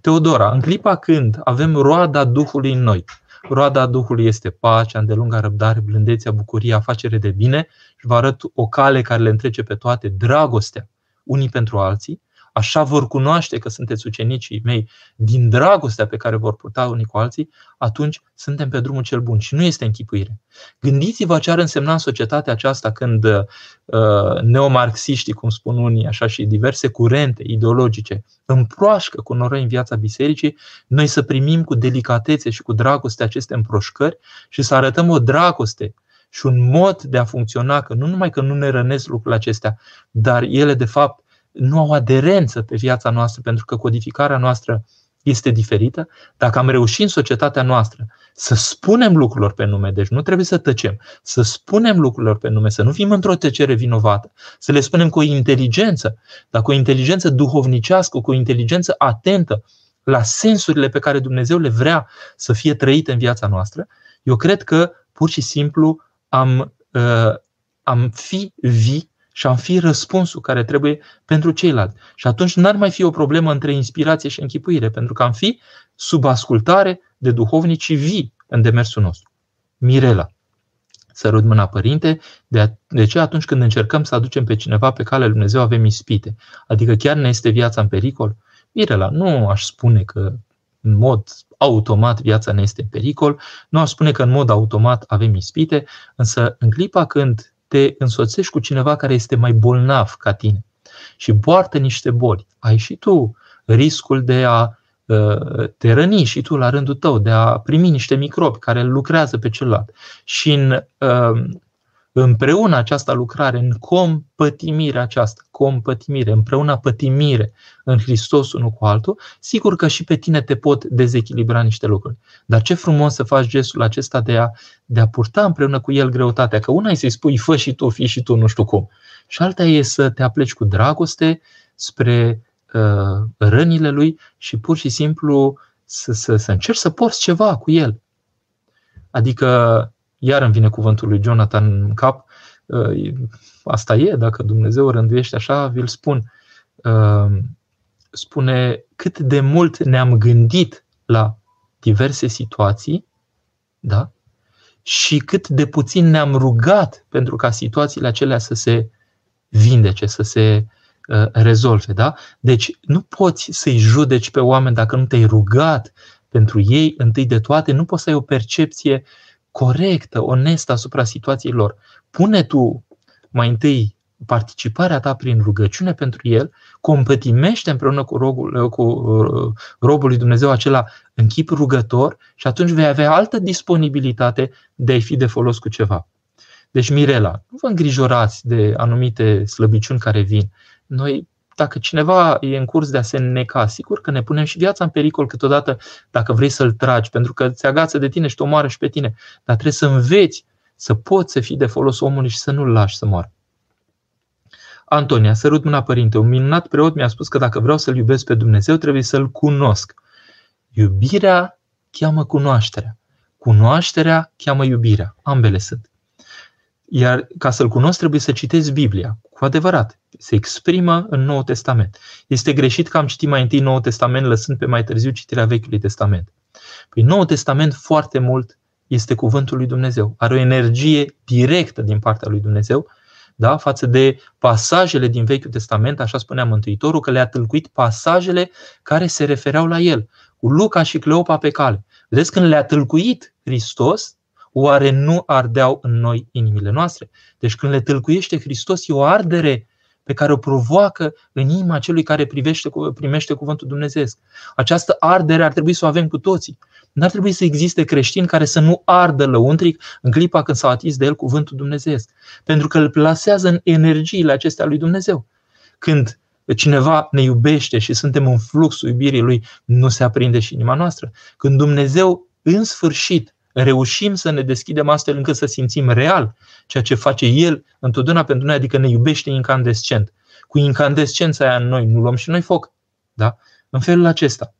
[SPEAKER 1] Teodora, în clipa când avem roada Duhului în noi, roada Duhului este pacea, îndelunga răbdare, blândețea, bucuria, afacere de bine și vă arăt o cale care le întrece pe toate, dragostea unii pentru alții, așa vor cunoaște că sunteți ucenicii mei din dragostea pe care vor purta unii cu alții, atunci suntem pe drumul cel bun și nu este închipuire. Gândiți-vă ce ar însemna în societatea aceasta când uh, neomarxiștii, cum spun unii, așa și diverse curente ideologice împroașcă cu noroi în viața bisericii, noi să primim cu delicatețe și cu dragoste aceste împroșcări și să arătăm o dragoste și un mod de a funcționa, că nu numai că nu ne rănesc lucrurile acestea, dar ele de fapt nu au aderență pe viața noastră, pentru că codificarea noastră este diferită, dacă am reușit în societatea noastră să spunem lucrurilor pe nume, deci nu trebuie să tăcem, să spunem lucrurilor pe nume, să nu fim într-o tăcere vinovată, să le spunem cu o inteligență, dar cu o inteligență duhovnicească, cu o inteligență atentă la sensurile pe care Dumnezeu le vrea să fie trăite în viața noastră, eu cred că pur și simplu am, uh, am fi vii și am fi răspunsul care trebuie pentru ceilalți. Și atunci n-ar mai fi o problemă între inspirație și închipuire, pentru că am fi sub ascultare de duhovnici vii în demersul nostru. Mirela. Sărut mâna părinte, de, de ce atunci când încercăm să aducem pe cineva pe calea lui Dumnezeu avem ispite? Adică chiar ne este viața în pericol? Mirela, nu aș spune că în mod automat viața ne este în pericol, nu aș spune că în mod automat avem ispite, însă în clipa când te însoțești cu cineva care este mai bolnav ca tine și poartă niște boli, ai și tu riscul de a uh, te răni și tu la rândul tău, de a primi niște microbi care lucrează pe celălalt. Și în uh, împreună această lucrare, în compătimire aceasta, compătimire, împreună pătimire în Hristos unul cu altul, sigur că și pe tine te pot dezechilibra niște lucruri. Dar ce frumos să faci gestul acesta de a, de a purta împreună cu el greutatea, că una e să-i spui fă și tu, fi și tu, nu știu cum. Și alta e să te apleci cu dragoste spre uh, rănile lui și pur și simplu să, să, să încerci să porți ceva cu el. Adică iar îmi vine cuvântul lui Jonathan în cap, uh, asta e, dacă Dumnezeu rânduiește așa, vi-l spun. Uh, spune cât de mult ne-am gândit la diverse situații, da? Și cât de puțin ne-am rugat pentru ca situațiile acelea să se vindece, să se uh, rezolve, da? Deci nu poți să-i judeci pe oameni dacă nu te-ai rugat pentru ei, întâi de toate, nu poți să ai o percepție uh, corectă, onestă asupra situației lor. Pune tu mai întâi participarea ta prin rugăciune pentru el, compătimește împreună cu, rogul, cu uh, robul lui Dumnezeu acela în chip rugător și atunci vei avea altă disponibilitate de a fi de folos cu ceva. Deci, Mirela, nu vă îngrijorați de anumite slăbiciuni care vin. Noi dacă cineva e în curs de a se neca, sigur că ne punem și viața în pericol câteodată dacă vrei să-l tragi, pentru că ți agață de tine și te omoară și pe tine. Dar trebuie să înveți să poți să fii de folos omului și să nu-l lași să moară. Antonia, sărut mâna părinte, un minunat preot mi-a spus că dacă vreau să-L iubesc pe Dumnezeu, trebuie să-L cunosc. Iubirea cheamă cunoașterea. Cunoașterea cheamă iubirea. Ambele sunt. Iar ca să-L cunosc, trebuie să citesc Biblia. Cu adevărat se exprimă în Noul Testament. Este greșit că am citit mai întâi Noul Testament lăsând pe mai târziu citirea Vechiului Testament. Prin Noul Testament foarte mult este cuvântul lui Dumnezeu. Are o energie directă din partea lui Dumnezeu da? față de pasajele din Vechiul Testament, așa spunea Mântuitorul, că le-a tâlcuit pasajele care se refereau la el, cu Luca și Cleopa pe cale. Vedeți, când le-a tâlcuit Hristos, oare nu ardeau în noi inimile noastre? Deci când le tâlcuiește Hristos, e o ardere pe care o provoacă în inima celui care privește, primește cuvântul Dumnezeu. Această ardere ar trebui să o avem cu toții. Nu ar trebui să existe creștini care să nu ardă lăuntric în clipa când s-a atins de el cuvântul Dumnezeu. Pentru că îl plasează în energiile acestea lui Dumnezeu. Când cineva ne iubește și suntem în fluxul iubirii lui, nu se aprinde și inima noastră. Când Dumnezeu, în sfârșit, reușim să ne deschidem astfel încât să simțim real ceea ce face El întotdeauna pentru noi, adică ne iubește incandescent. Cu incandescența aia în noi nu luăm și noi foc. Da? În felul acesta.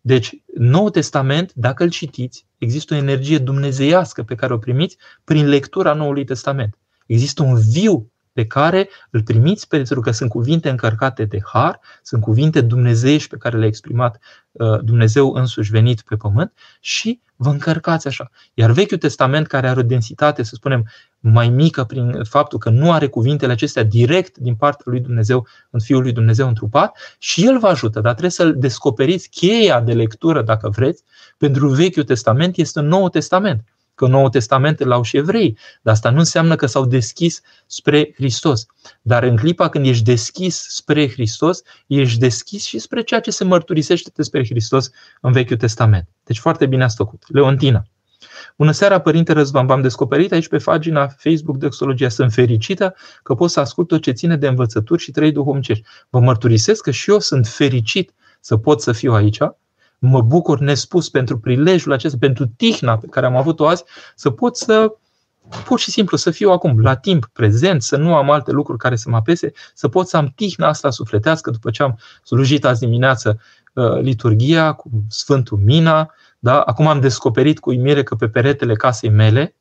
[SPEAKER 1] Deci, Nou Testament, dacă îl citiți, există o energie dumnezeiască pe care o primiți prin lectura Noului Testament. Există un viu pe care îl primiți pentru că sunt cuvinte încărcate de har, sunt cuvinte dumnezeiești pe care le-a exprimat uh, Dumnezeu însuși venit pe pământ și vă încărcați așa. Iar Vechiul Testament, care are o densitate, să spunem, mai mică prin faptul că nu are cuvintele acestea direct din partea lui Dumnezeu în Fiul lui Dumnezeu întrupat, și El vă ajută, dar trebuie să-l descoperiți cheia de lectură, dacă vreți, pentru Vechiul Testament este Noul Testament că Noul Testament îl au și evrei, dar asta nu înseamnă că s-au deschis spre Hristos. Dar în clipa când ești deschis spre Hristos, ești deschis și spre ceea ce se mărturisește despre Hristos în Vechiul Testament. Deci foarte bine ați făcut. Leontina. Bună seara, Părinte Răzvan. V-am descoperit aici pe pagina Facebook de Exologia. Sunt fericită că pot să ascult tot ce ține de învățături și trei duhovnicești. Vă mărturisesc că și eu sunt fericit să pot să fiu aici mă bucur nespus pentru prilejul acesta, pentru tihna pe care am avut-o azi, să pot să pur și simplu să fiu acum la timp prezent, să nu am alte lucruri care să mă apese, să pot să am tihna asta sufletească după ce am slujit azi dimineață uh, liturgia cu Sfântul Mina. Da? Acum am descoperit cu uimire că pe peretele casei mele,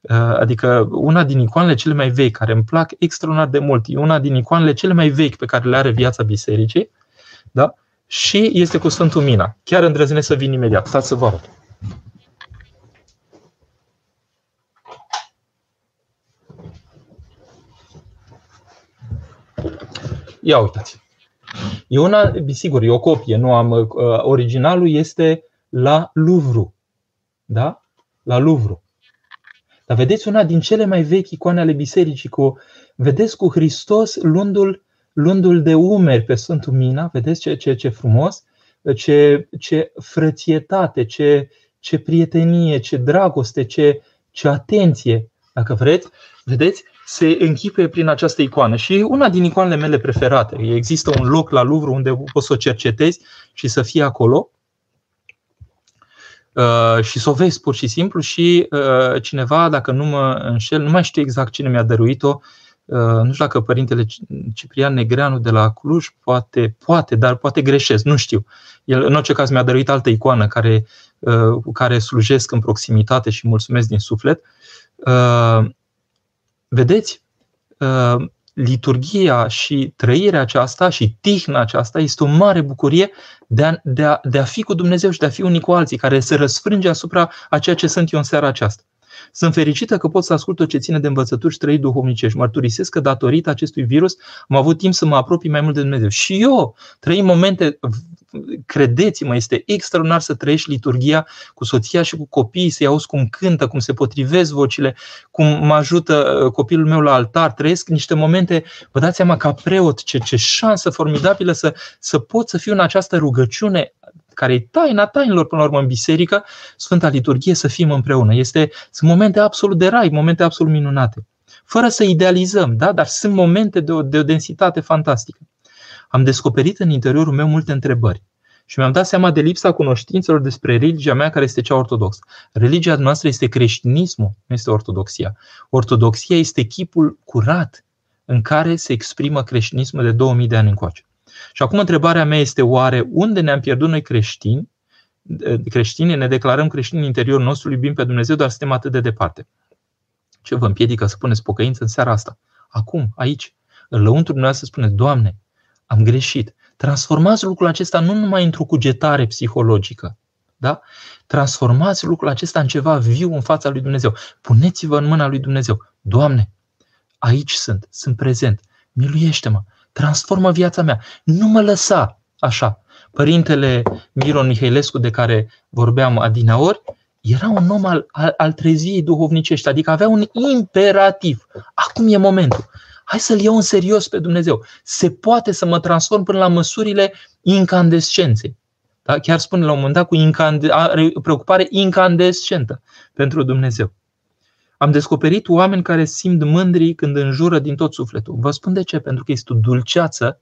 [SPEAKER 1] uh, adică una din icoanele cele mai vechi, care îmi plac extraordinar de mult, e una din icoanele cele mai vechi pe care le are viața bisericii, da? Și este cu Sfântul Mina. Chiar îndrăznesc să vin imediat. Stați să vă arăt. Ia uitați. E una, sigur, e o copie, nu am. Uh, originalul este la Louvre. Da? La Louvre. Dar vedeți una din cele mai vechi icoane ale bisericii cu vedeți cu Hristos luându-l, luându de umeri pe Sfântul Mina, vedeți ce, ce, ce frumos, ce, ce frățietate, ce, ce prietenie, ce dragoste, ce, ce atenție, dacă vreți. Vedeți? se închipe prin această icoană. Și e una din icoanele mele preferate. Există un loc la Louvre unde poți să o cercetezi și să fii acolo uh, și să o vezi pur și simplu și uh, cineva, dacă nu mă înșel, nu mai știu exact cine mi-a dăruit-o, uh, nu știu dacă părintele Ciprian Negreanu de la Cluj, poate, poate, dar poate greșesc, nu știu. El, în orice caz, mi-a dăruit altă icoană care, cu care slujesc în proximitate și mulțumesc din suflet. Vedeți? Uh, liturgia și trăirea aceasta și tihna aceasta este o mare bucurie de a, de, a, de a fi cu Dumnezeu și de a fi unii cu alții, care se răsfrânge asupra a ceea ce sunt eu în seara aceasta. Sunt fericită că pot să ascult tot ce ține de învățături și trăi duhovnicești. Mărturisesc că datorită acestui virus am avut timp să mă apropii mai mult de Dumnezeu. Și eu trăim momente credeți-mă, este extraordinar să trăiești liturgia cu soția și cu copiii, să-i auzi cum cântă, cum se potrivesc vocile, cum mă ajută uh, copilul meu la altar. Trăiesc niște momente, vă dați seama, ca preot, ce, ce șansă formidabilă să, să pot să fiu în această rugăciune care e taina tainilor până la urmă în biserică, Sfânta Liturghie, să fim împreună. Este, sunt momente absolut de rai, momente absolut minunate. Fără să idealizăm, da? dar sunt momente de o, de o densitate fantastică am descoperit în interiorul meu multe întrebări și mi-am dat seama de lipsa cunoștințelor despre religia mea care este cea ortodoxă. Religia noastră este creștinismul, nu este ortodoxia. Ortodoxia este chipul curat în care se exprimă creștinismul de 2000 de ani încoace. Și acum întrebarea mea este oare unde ne-am pierdut noi creștini? Creștini, ne declarăm creștini în interiorul nostru, iubim pe Dumnezeu, dar suntem atât de departe. Ce vă împiedică să puneți pocăință în seara asta? Acum, aici, în lăuntru dumneavoastră spuneți, Doamne, am greșit. Transformați lucrul acesta nu numai într-o cugetare psihologică, da? Transformați lucrul acesta în ceva viu în fața lui Dumnezeu. Puneți-vă în mâna lui Dumnezeu. Doamne, aici sunt, sunt prezent. Miluiește-mă, transformă viața mea. Nu mă lăsa așa. Părintele Miron Mihailescu, de care vorbeam adineori, era un om al, al, al treziei duhovnicești, adică avea un imperativ. Acum e momentul. Hai să-L iau în serios pe Dumnezeu. Se poate să mă transform până la măsurile incandescenței. Da? Chiar spune la un moment dat cu incande- preocupare incandescentă pentru Dumnezeu. Am descoperit oameni care simt mândri când înjură din tot sufletul. Vă spun de ce? Pentru că este o dulceață,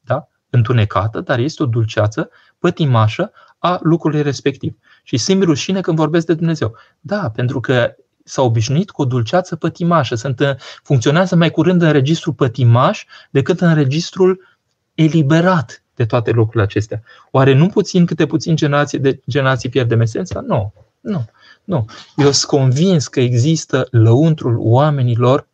[SPEAKER 1] da? întunecată, dar este o dulceață pătimașă a lucrului respectiv. Și simt rușine când vorbesc de Dumnezeu. Da, pentru că s-au obișnuit cu o dulceață pătimașă. Sunt, uh, funcționează mai curând în registru pătimaș decât în registrul eliberat de toate lucrurile acestea. Oare nu puțin câte puțin generații de generații pierdem esența? Nu. Nu. Nu. Eu sunt convins că există lăuntrul oamenilor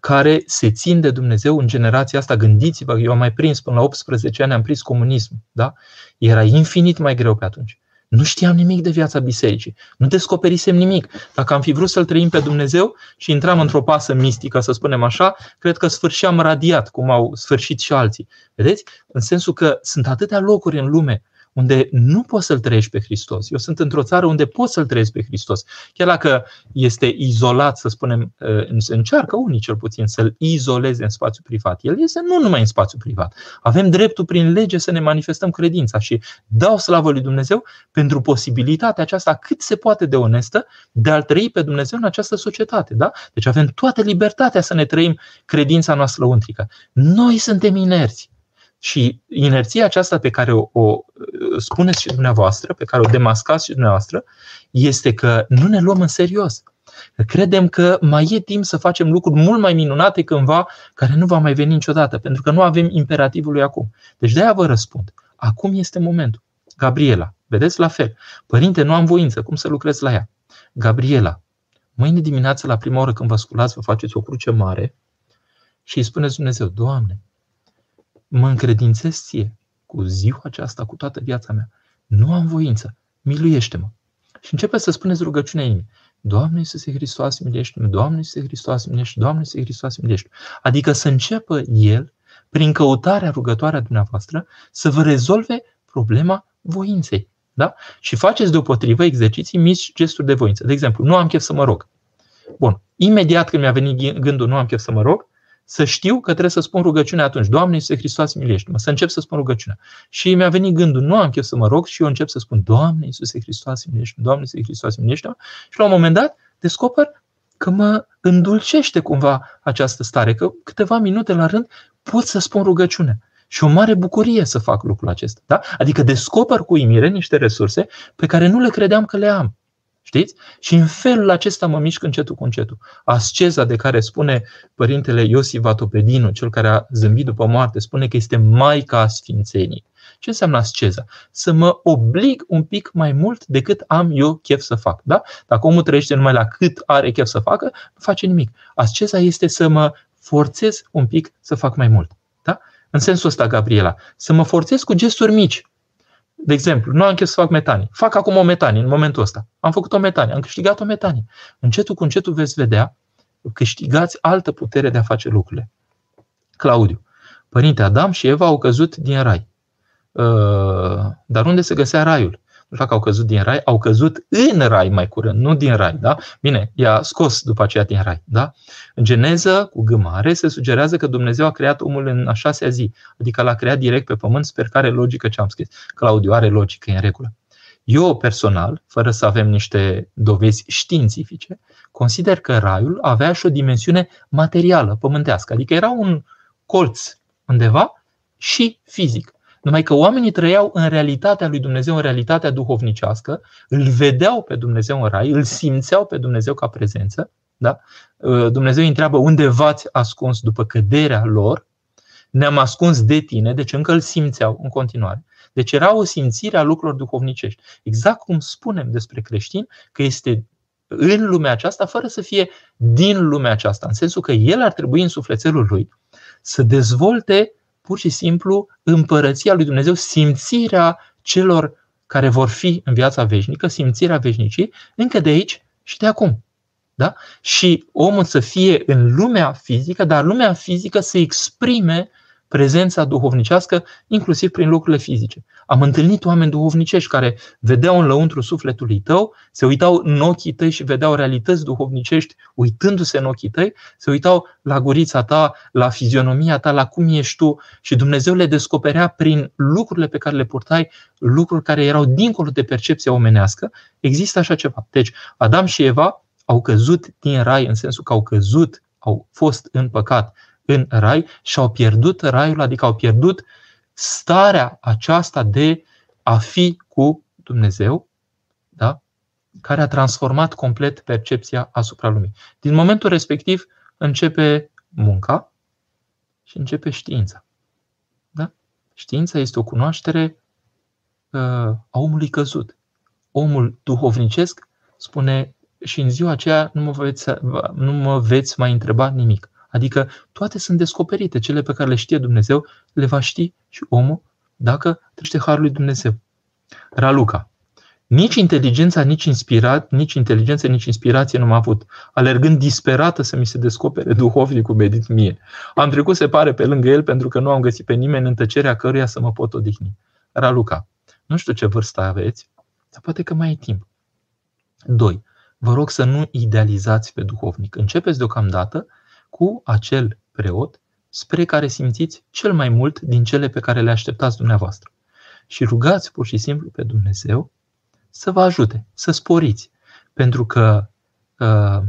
[SPEAKER 1] care se țin de Dumnezeu în generația asta. Gândiți-vă, eu am mai prins până la 18 ani, am prins comunism. Da? Era infinit mai greu pe atunci. Nu știam nimic de viața bisericii. Nu descoperisem nimic. Dacă am fi vrut să-L trăim pe Dumnezeu și intram într-o pasă mistică, să spunem așa, cred că sfârșeam radiat, cum au sfârșit și alții. Vedeți? În sensul că sunt atâtea locuri în lume unde nu poți să-L trăiești pe Hristos. Eu sunt într-o țară unde poți să-L trăiesc pe Hristos. Chiar dacă este izolat, să spunem, uh, încearcă unii cel puțin să-L izoleze în spațiu privat. El este nu numai în spațiu privat. Avem dreptul prin lege să ne manifestăm credința și dau slavă lui Dumnezeu pentru posibilitatea aceasta cât se poate de onestă de a-L trăi pe Dumnezeu în această societate. Da? Deci avem toată libertatea să ne trăim credința noastră lăuntrică. Noi suntem inerți. Și inerția aceasta pe care o, o spuneți și dumneavoastră, pe care o demascați și dumneavoastră, este că nu ne luăm în serios. Credem că mai e timp să facem lucruri mult mai minunate cândva, care nu va mai veni niciodată, pentru că nu avem imperativul lui acum. Deci de-aia vă răspund. Acum este momentul. Gabriela, vedeți la fel. Părinte, nu am voință, cum să lucrez la ea? Gabriela, mâine dimineață la prima oră când vă sculați, vă faceți o cruce mare și îi spuneți Dumnezeu, Doamne, mă încredințez ție cu ziua aceasta, cu toată viața mea. Nu am voință, miluiește-mă. Și începe să spuneți rugăciunea inimii. Doamne Iisuse Hristos, miluiește-mă, Doamne Iisuse Hristos, miluiește Doamne Iisuse Hristos, miluiește Adică să înceapă El, prin căutarea rugătoarea dumneavoastră, să vă rezolve problema voinței. Da? Și faceți deopotrivă exerciții mici gesturi de voință. De exemplu, nu am chef să mă rog. Bun. Imediat când mi-a venit gândul nu am chef să mă rog, să știu că trebuie să spun rugăciunea atunci. Doamne Iisuse Hristos, miluiește-mă. Să încep să spun rugăciunea. Și mi-a venit gândul, nu am chef să mă rog și eu încep să spun, Doamne Iisuse Hristos, miluiește-mă. Doamne Iisuse Hristos, miluiește-mă. Și la un moment dat descoper că mă îndulcește cumva această stare, că câteva minute la rând pot să spun rugăciunea. Și o mare bucurie să fac lucrul acesta. Da? Adică descoper cu uimire niște resurse pe care nu le credeam că le am. Știți? Și în felul acesta mă mișc încetul cu încetul. Asceza de care spune părintele Iosif Vatopedinu, cel care a zâmbit după moarte, spune că este maica sfințenii. Ce înseamnă asceza? Să mă oblig un pic mai mult decât am eu chef să fac. Da? Dacă omul trăiește numai la cât are chef să facă, nu face nimic. Asceza este să mă forțez un pic să fac mai mult. Da? În sensul ăsta, Gabriela, să mă forțez cu gesturi mici. De exemplu, nu am chef să fac metanie. Fac acum o metanie în momentul ăsta. Am făcut o metanie, am câștigat o metanie. Încetul cu încetul veți vedea, câștigați altă putere de a face lucrurile. Claudiu, părinte Adam și Eva au căzut din rai. Uh, dar unde se găsea raiul? Nu știu că au căzut din rai, au căzut în rai mai curând, nu din rai. Da? Bine, i-a scos după aceea din rai. Da? În geneză, cu gâmare, se sugerează că Dumnezeu a creat omul în a șasea zi, adică l-a creat direct pe pământ, sper că are logică ce am scris. Claudiu are logică, e în regulă. Eu, personal, fără să avem niște dovezi științifice, consider că raiul avea și o dimensiune materială, pământească, adică era un colț undeva și fizic. Numai că oamenii trăiau în realitatea lui Dumnezeu, în realitatea duhovnicească, îl vedeau pe Dumnezeu în rai, îl simțeau pe Dumnezeu ca prezență. Da? Uh, Dumnezeu îi întreabă unde v-ați ascuns după căderea lor. Ne-am ascuns de tine, deci încă îl simțeau în continuare. Deci era o simțire a lucrurilor duhovnicești. Exact cum spunem despre creștin că este în lumea aceasta fără să fie din lumea aceasta, în sensul că el ar trebui în sufletelul lui să dezvolte pur și simplu împărăția lui Dumnezeu, simțirea celor care vor fi în viața veșnică, simțirea veșnicii, încă de aici și de acum. Da? Și omul să fie în lumea fizică, dar lumea fizică să exprime prezența duhovnicească, inclusiv prin lucrurile fizice. Am întâlnit oameni duhovnicești care vedeau în lăuntru sufletului tău, se uitau în ochii tăi și vedeau realități duhovnicești uitându-se în ochii tăi, se uitau la gurița ta, la fizionomia ta, la cum ești tu și Dumnezeu le descoperea prin lucrurile pe care le purtai, lucruri care erau dincolo de percepția omenească. Există așa ceva. Deci, Adam și Eva au căzut din rai în sensul că au căzut, au fost în păcat în rai și au pierdut raiul, adică au pierdut starea aceasta de a fi cu Dumnezeu, da? care a transformat complet percepția asupra lumii. Din momentul respectiv începe munca și începe știința. Da? Știința este o cunoaștere uh, a omului căzut. Omul duhovnicesc spune și în ziua aceea nu mă veți, nu mă veți mai întreba nimic. Adică toate sunt descoperite, cele pe care le știe Dumnezeu, le va ști și omul dacă trăiește harul lui Dumnezeu. Raluca. Nici inteligența, nici, inspirat, nici inteligență, nici inspirație nu m-a avut. Alergând disperată să mi se descopere duhovnicul medit mie. Am trecut, se pare, pe lângă el pentru că nu am găsit pe nimeni în tăcerea căruia să mă pot odihni. Raluca. Nu știu ce vârstă aveți, dar poate că mai e timp. 2. Vă rog să nu idealizați pe duhovnic. Începeți deocamdată cu acel preot spre care simțiți cel mai mult din cele pe care le așteptați dumneavoastră. Și rugați pur și simplu pe Dumnezeu să vă ajute, să sporiți. Pentru că uh,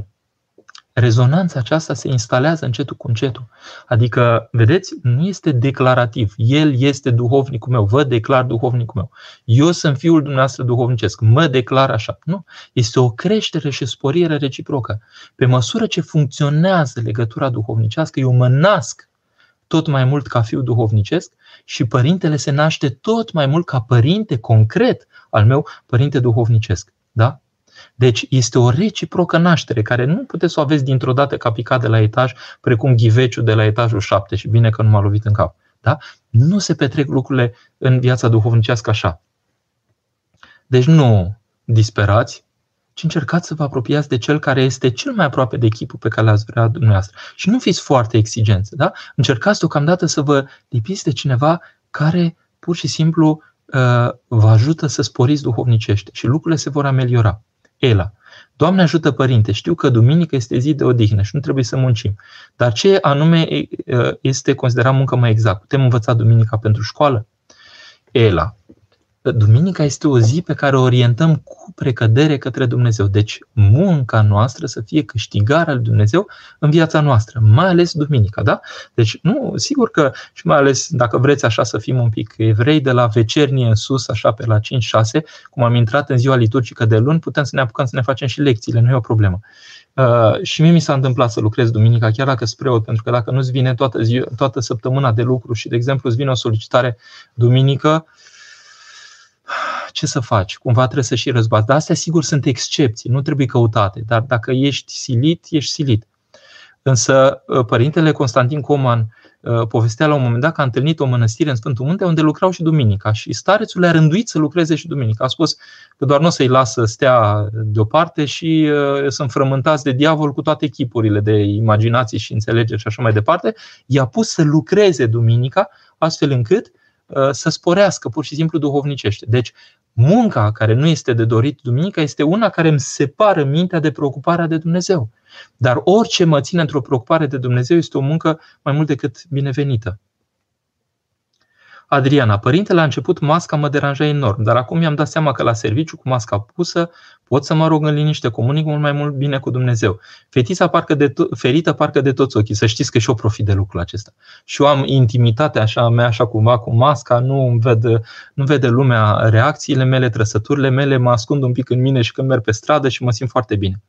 [SPEAKER 1] rezonanța aceasta se instalează încetul cu încetul. Adică, vedeți, nu este declarativ. El este duhovnicul meu, vă declar duhovnicul meu. Eu sunt fiul dumneavoastră duhovnicesc, mă declar așa. Nu. Este o creștere și sporire reciprocă. Pe măsură ce funcționează legătura duhovnicească, eu mă nasc tot mai mult ca fiu duhovnicesc și părintele se naște tot mai mult ca părinte concret al meu, părinte duhovnicesc. Da? Deci este o reciprocă naștere care nu puteți să o aveți dintr-o dată ca picat de la etaj, precum ghiveciul de la etajul 7 și bine că nu m-a lovit în cap. Da? Nu se petrec lucrurile în viața duhovnicească așa. Deci nu disperați, ci încercați să vă apropiați de cel care este cel mai aproape de echipul pe care l-ați vrea dumneavoastră. Și nu fiți foarte exigenți. Da? Încercați deocamdată să vă lipiți de cineva care pur și simplu uh, vă ajută să sporiți duhovnicește și lucrurile se vor ameliora. Ela. Doamne ajută părinte, știu că duminică este zi de odihnă și nu trebuie să muncim. Dar ce anume este considerat muncă mai exact? Putem învăța duminica pentru școală? Ela. Duminica este o zi pe care o orientăm cu precădere către Dumnezeu. Deci munca noastră să fie câștigarea lui Dumnezeu în viața noastră, mai ales duminica, da? Deci nu, sigur că și mai ales dacă vreți așa să fim un pic evrei de la vecernie în sus, așa pe la 5-6, cum am intrat în ziua liturgică de luni, putem să ne apucăm să ne facem și lecțiile, nu e o problemă. Uh, și mie mi s-a întâmplat să lucrez duminica, chiar dacă sunt preot, pentru că dacă nu-ți vine toată, zi, toată săptămâna de lucru și, de exemplu, îți vine o solicitare duminică, uh, ce să faci? Cumva trebuie să și răzbați. Dar astea, sigur, sunt excepții, nu trebuie căutate. Dar dacă ești silit, ești silit. Însă, ă, părintele Constantin Coman ă, povestea la un moment dat că a întâlnit o mănăstire în Sfântul Munte unde lucrau și duminica și starețul le-a rânduit să lucreze și duminica. A spus că doar nu o să-i lasă stea deoparte și uh, sunt frământați de diavol cu toate echipurile de imaginații și înțelegeri și așa mai departe. I-a pus să lucreze duminica astfel încât uh, Uh, să sporească pur și simplu duhovnicește. Deci, munca care nu este de dorit duminica este una care îmi separă mintea de preocuparea de Dumnezeu. Dar orice mă ține într-o preocupare de Dumnezeu este o muncă mai mult decât binevenită. Adriana, părintele a început masca mă deranja enorm, dar acum mi-am dat seama că la serviciu cu masca pusă pot să mă rog în liniște, comunic mult mai mult bine cu Dumnezeu. Fetița parcă de to- ferită parcă de toți ochii, să știți că și eu profit de lucrul acesta. Și eu am intimitate așa mea, așa cumva cu masca, nu vede, nu vede lumea reacțiile mele, trăsăturile mele, mă ascund un pic în mine și când merg pe stradă și mă simt foarte bine.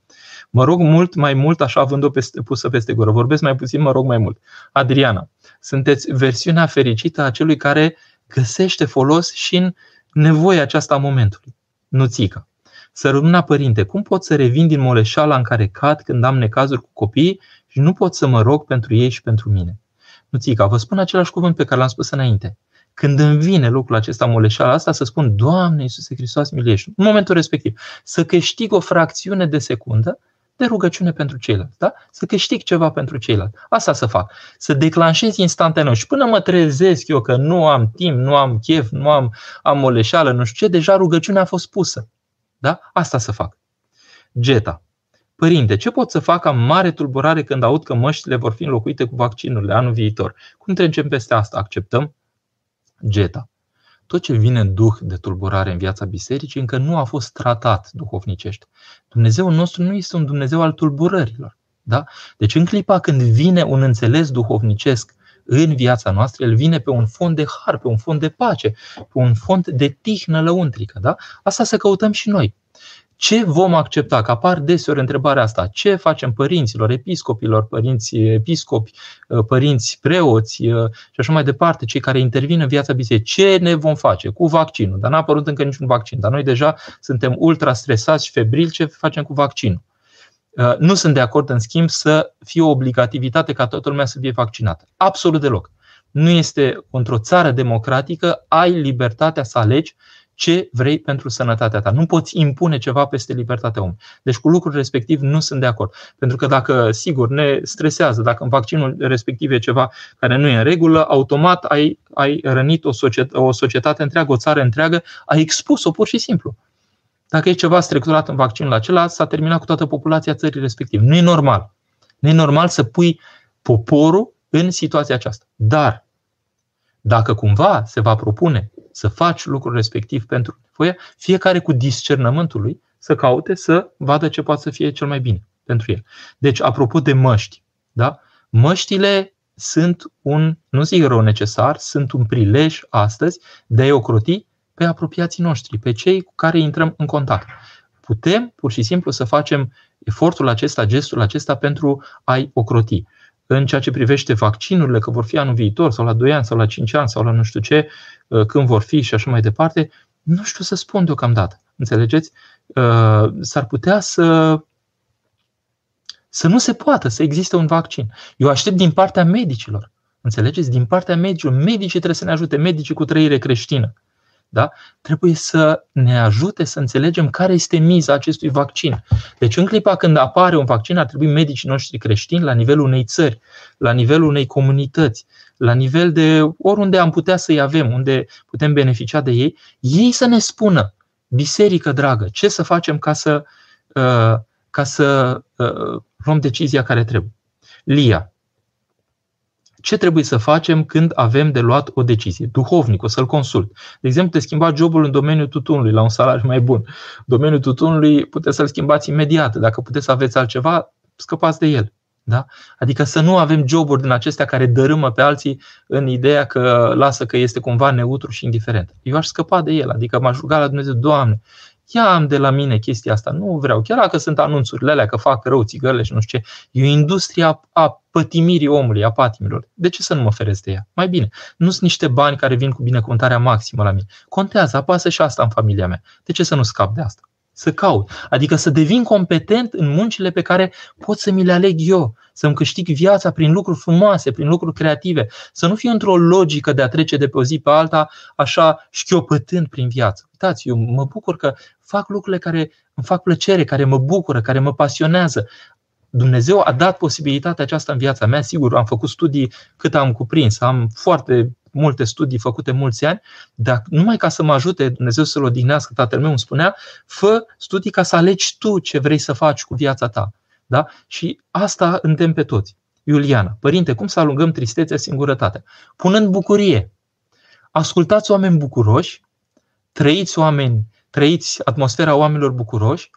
[SPEAKER 1] Mă rog mult mai mult, așa având-o peste, pusă peste gură. Vorbesc mai puțin, mă rog mai mult. Adriana, sunteți versiunea fericită a celui care găsește folos și în nevoia aceasta a momentului. Nuțica. Să rămână părinte, cum pot să revin din moleșala în care cad când am necazuri cu copiii și nu pot să mă rog pentru ei și pentru mine? Nuțica, vă spun același cuvânt pe care l-am spus înainte. Când îmi vine lucrul acesta, moleșala asta, să spun, Doamne Iisuse Hristos, milește În momentul respectiv, să câștig o fracțiune de secundă de rugăciune pentru ceilalți. Da? Să câștig ceva pentru ceilalți. Asta să fac. Să declanșez instantaneu. Și până mă trezesc eu că nu am timp, nu am chef, nu am, am o leșală, nu știu ce, deja rugăciunea a fost pusă. Da? Asta să fac. Geta. Părinte, ce pot să fac? Am mare tulburare când aud că măștile vor fi înlocuite cu vaccinurile anul viitor. Cum trecem peste asta? Acceptăm? Geta tot ce vine în duh de tulburare în viața bisericii încă nu a fost tratat duhovnicește. Dumnezeul nostru nu este un Dumnezeu al tulburărilor. Da? Deci în clipa când vine un înțeles duhovnicesc în viața noastră, el vine pe un fond de har, pe un fond de pace, pe un fond de tihnă lăuntrică. Da? Asta să căutăm și noi. Ce vom accepta? Că apar deseori întrebarea asta. Ce facem părinților, episcopilor, părinți episcopi, uh, părinți preoți uh, și așa mai departe, cei care intervin în viața bisericii? Ce ne vom face cu vaccinul? Dar n-a apărut încă niciun vaccin. Dar noi deja suntem ultra stresați și febrili. Ce facem cu vaccinul? Uh, nu sunt de acord, în schimb, să fie o obligativitate ca toată lumea să fie vaccinată. Absolut deloc. Nu este într-o țară democratică, ai libertatea să alegi ce vrei pentru sănătatea ta. Nu poți impune ceva peste libertatea omului. Deci cu lucrul respectiv nu sunt de acord. Pentru că dacă, sigur, ne stresează, dacă în vaccinul respectiv e ceva care nu e în regulă, automat ai, ai rănit o societate, o societate întreagă, o țară întreagă, ai expus-o pur și simplu. Dacă e ceva strecurat în vaccinul acela, s-a terminat cu toată populația țării respective. Nu e normal. Nu e normal să pui poporul în situația aceasta. Dar, dacă cumva se va propune să faci lucrul respectiv pentru nevoie, fiecare cu discernământul lui să caute să vadă ce poate să fie cel mai bine. pentru el. Deci, apropo de măști, da? măștile sunt un, nu zic rău necesar, sunt un prilej astăzi de a-i ocroti pe apropiații noștri, pe cei cu care intrăm în contact. Putem pur și simplu să facem efortul acesta, gestul acesta pentru a-i ocroti. În ceea ce privește vaccinurile, că vor fi anul viitor, sau la 2 ani, sau la 5 ani, sau la nu știu ce, uh, când vor fi și așa mai departe, nu știu să spun deocamdată. Înțelegeți? Uh, s-ar putea să să nu se poată să existe un vaccin. Eu aștept din partea medicilor. Înțelegeți? Din partea medicilor. Medicii trebuie să ne ajute, medicii cu trăire creștină. Da? Trebuie să ne ajute să înțelegem care este miza acestui vaccin. Deci, în clipa când apare un vaccin, ar trebui medicii noștri creștini, la nivelul unei țări, la nivelul unei comunități, la nivel de oriunde am putea să-i avem, unde putem beneficia de ei, ei să ne spună, biserică dragă, ce să facem ca să, uh, ca să uh, luăm decizia care trebuie. Lia, ce trebuie să facem când avem de luat o decizie. Duhovnicul, să-l consult. De exemplu, te schimba jobul în domeniul tutunului la un salariu mai bun. Domeniul tutunului puteți să-l schimbați imediat. Dacă puteți să aveți altceva, scăpați de el. Da? Adică să nu avem joburi din acestea care dărâmă pe alții în ideea că lasă că este cumva neutru și indiferent. Eu aș scăpa de el, adică m-aș ruga la Dumnezeu, Doamne, ia am de la mine chestia asta, nu vreau. Chiar dacă sunt anunțurile alea că fac rău țigările și nu știu ce, e o industrie a, a pătimirii omului, a patimilor. De ce să nu mă feresc de ea? Mai bine, nu sunt niște bani care vin cu binecuvântarea maximă la mine. Contează, apasă și asta în familia mea. De ce să nu scap de asta? Să caut. Adică să devin competent în muncile pe care pot să mi le aleg eu. Să-mi câștig viața prin lucruri frumoase, prin lucruri creative. Să nu fiu într-o logică de a trece de pe o zi pe alta, așa șchiopătând prin viață. Uitați, eu mă bucur că fac lucrurile care îmi fac plăcere, care mă bucură, care mă pasionează. Dumnezeu a dat posibilitatea aceasta în viața mea, sigur, am făcut studii cât am cuprins, am foarte multe studii făcute mulți ani, dar numai ca să mă ajute Dumnezeu să-L odihnească, tatăl meu îmi spunea, fă studii ca să alegi tu ce vrei să faci cu viața ta. Da? Și asta îndemn pe toți. Iuliana, părinte, cum să alungăm tristețea, singurătatea? Punând bucurie. Ascultați oameni bucuroși, trăiți oameni, trăiți atmosfera oamenilor bucuroși,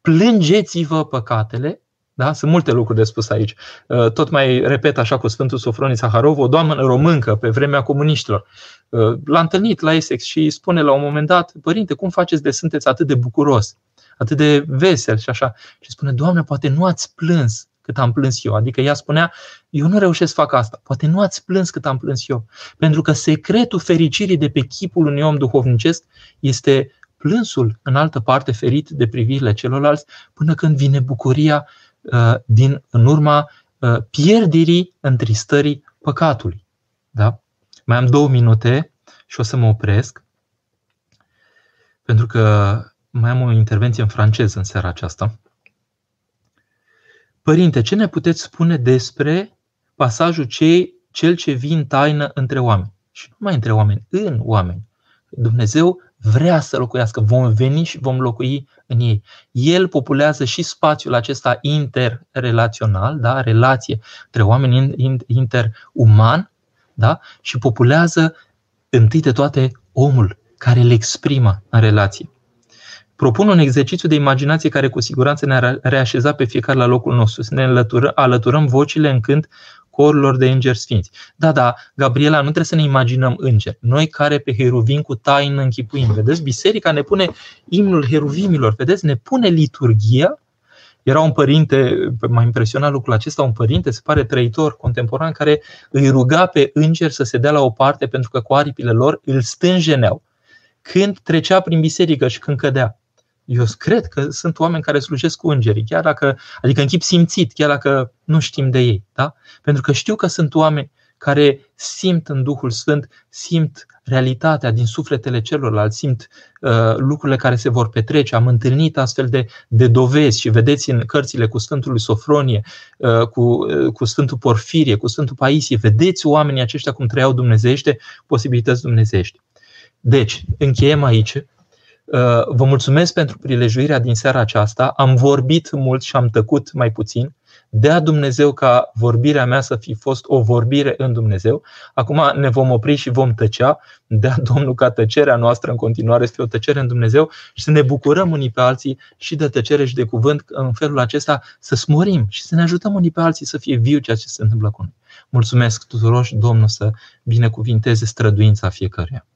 [SPEAKER 1] plângeți-vă păcatele da? Sunt multe lucruri de spus aici. Uh, tot mai repet așa cu Sfântul Sofronie Saharov, o doamnă româncă pe vremea comuniștilor. Uh, l-a întâlnit la Essex și spune la un moment dat, părinte, cum faceți de sunteți atât de bucuros, atât de vesel și așa? Și spune, Doamne, poate nu ați plâns cât am plâns eu. Adică ea spunea, eu nu reușesc să fac asta. Poate nu ați plâns cât am plâns eu. Pentru că secretul fericirii de pe chipul unui om duhovnicesc este plânsul în altă parte ferit de privirile celorlalți până când vine bucuria Uh, din, în urma uh, pierderii, întristării păcatului. Da? Mai am două minute și o să mă opresc, pentru că mai am o intervenție în franceză în seara aceasta. Părinte, ce ne puteți spune despre pasajul cei, cel ce vin taină între oameni? Și nu mai între oameni, în oameni. Dumnezeu vrea să locuiască, vom veni și vom locui în ei. El populează și spațiul acesta interrelațional, da? relație între oameni interuman, da? și populează întâi de toate omul care le exprimă în relație. Propun un exercițiu de imaginație care cu siguranță ne-ar reașeza pe fiecare la locul nostru, să ne alăturăm, alăturăm vocile în cânt corurilor de îngeri sfinți. Da, da, Gabriela, nu trebuie să ne imaginăm îngeri. Noi care pe heruvim cu taină închipuim. Vedeți, biserica ne pune imnul heruvimilor, vedeți, ne pune liturgia era un părinte, m-a impresionat lucrul acesta, un părinte, se pare trăitor contemporan, care îi ruga pe îngeri să se dea la o parte pentru că cu aripile lor îl stânjeneau. Când trecea prin biserică și când cădea. Eu cred că sunt oameni care slujesc cu îngerii, chiar dacă, adică în chip simțit, chiar dacă nu știm de ei. Da? Pentru că știu că sunt oameni care simt în Duhul Sfânt, simt realitatea din sufletele celorlalți, simt uh, lucrurile care se vor petrece. Am întâlnit astfel de, de dovezi și vedeți în cărțile cu Sfântul Sofronie, uh, cu, uh, cu Sfântul Porfirie, cu Sfântul Paisie, vedeți oamenii aceștia cum trăiau dumnezeiește, posibilități dumnezeiești. Deci, încheiem aici Vă mulțumesc pentru prilejuirea din seara aceasta. Am vorbit mult și am tăcut mai puțin. Dea Dumnezeu ca vorbirea mea să fi fost o vorbire în Dumnezeu. Acum ne vom opri și vom tăcea. Dea Domnul ca tăcerea noastră în continuare să fie o tăcere în Dumnezeu și să ne bucurăm unii pe alții și de tăcere și de cuvânt, în felul acesta să smorim și să ne ajutăm unii pe alții să fie viu ceea ce se întâmplă cu noi. Mulțumesc tuturor și Domnul să binecuvinteze străduința fiecăruia.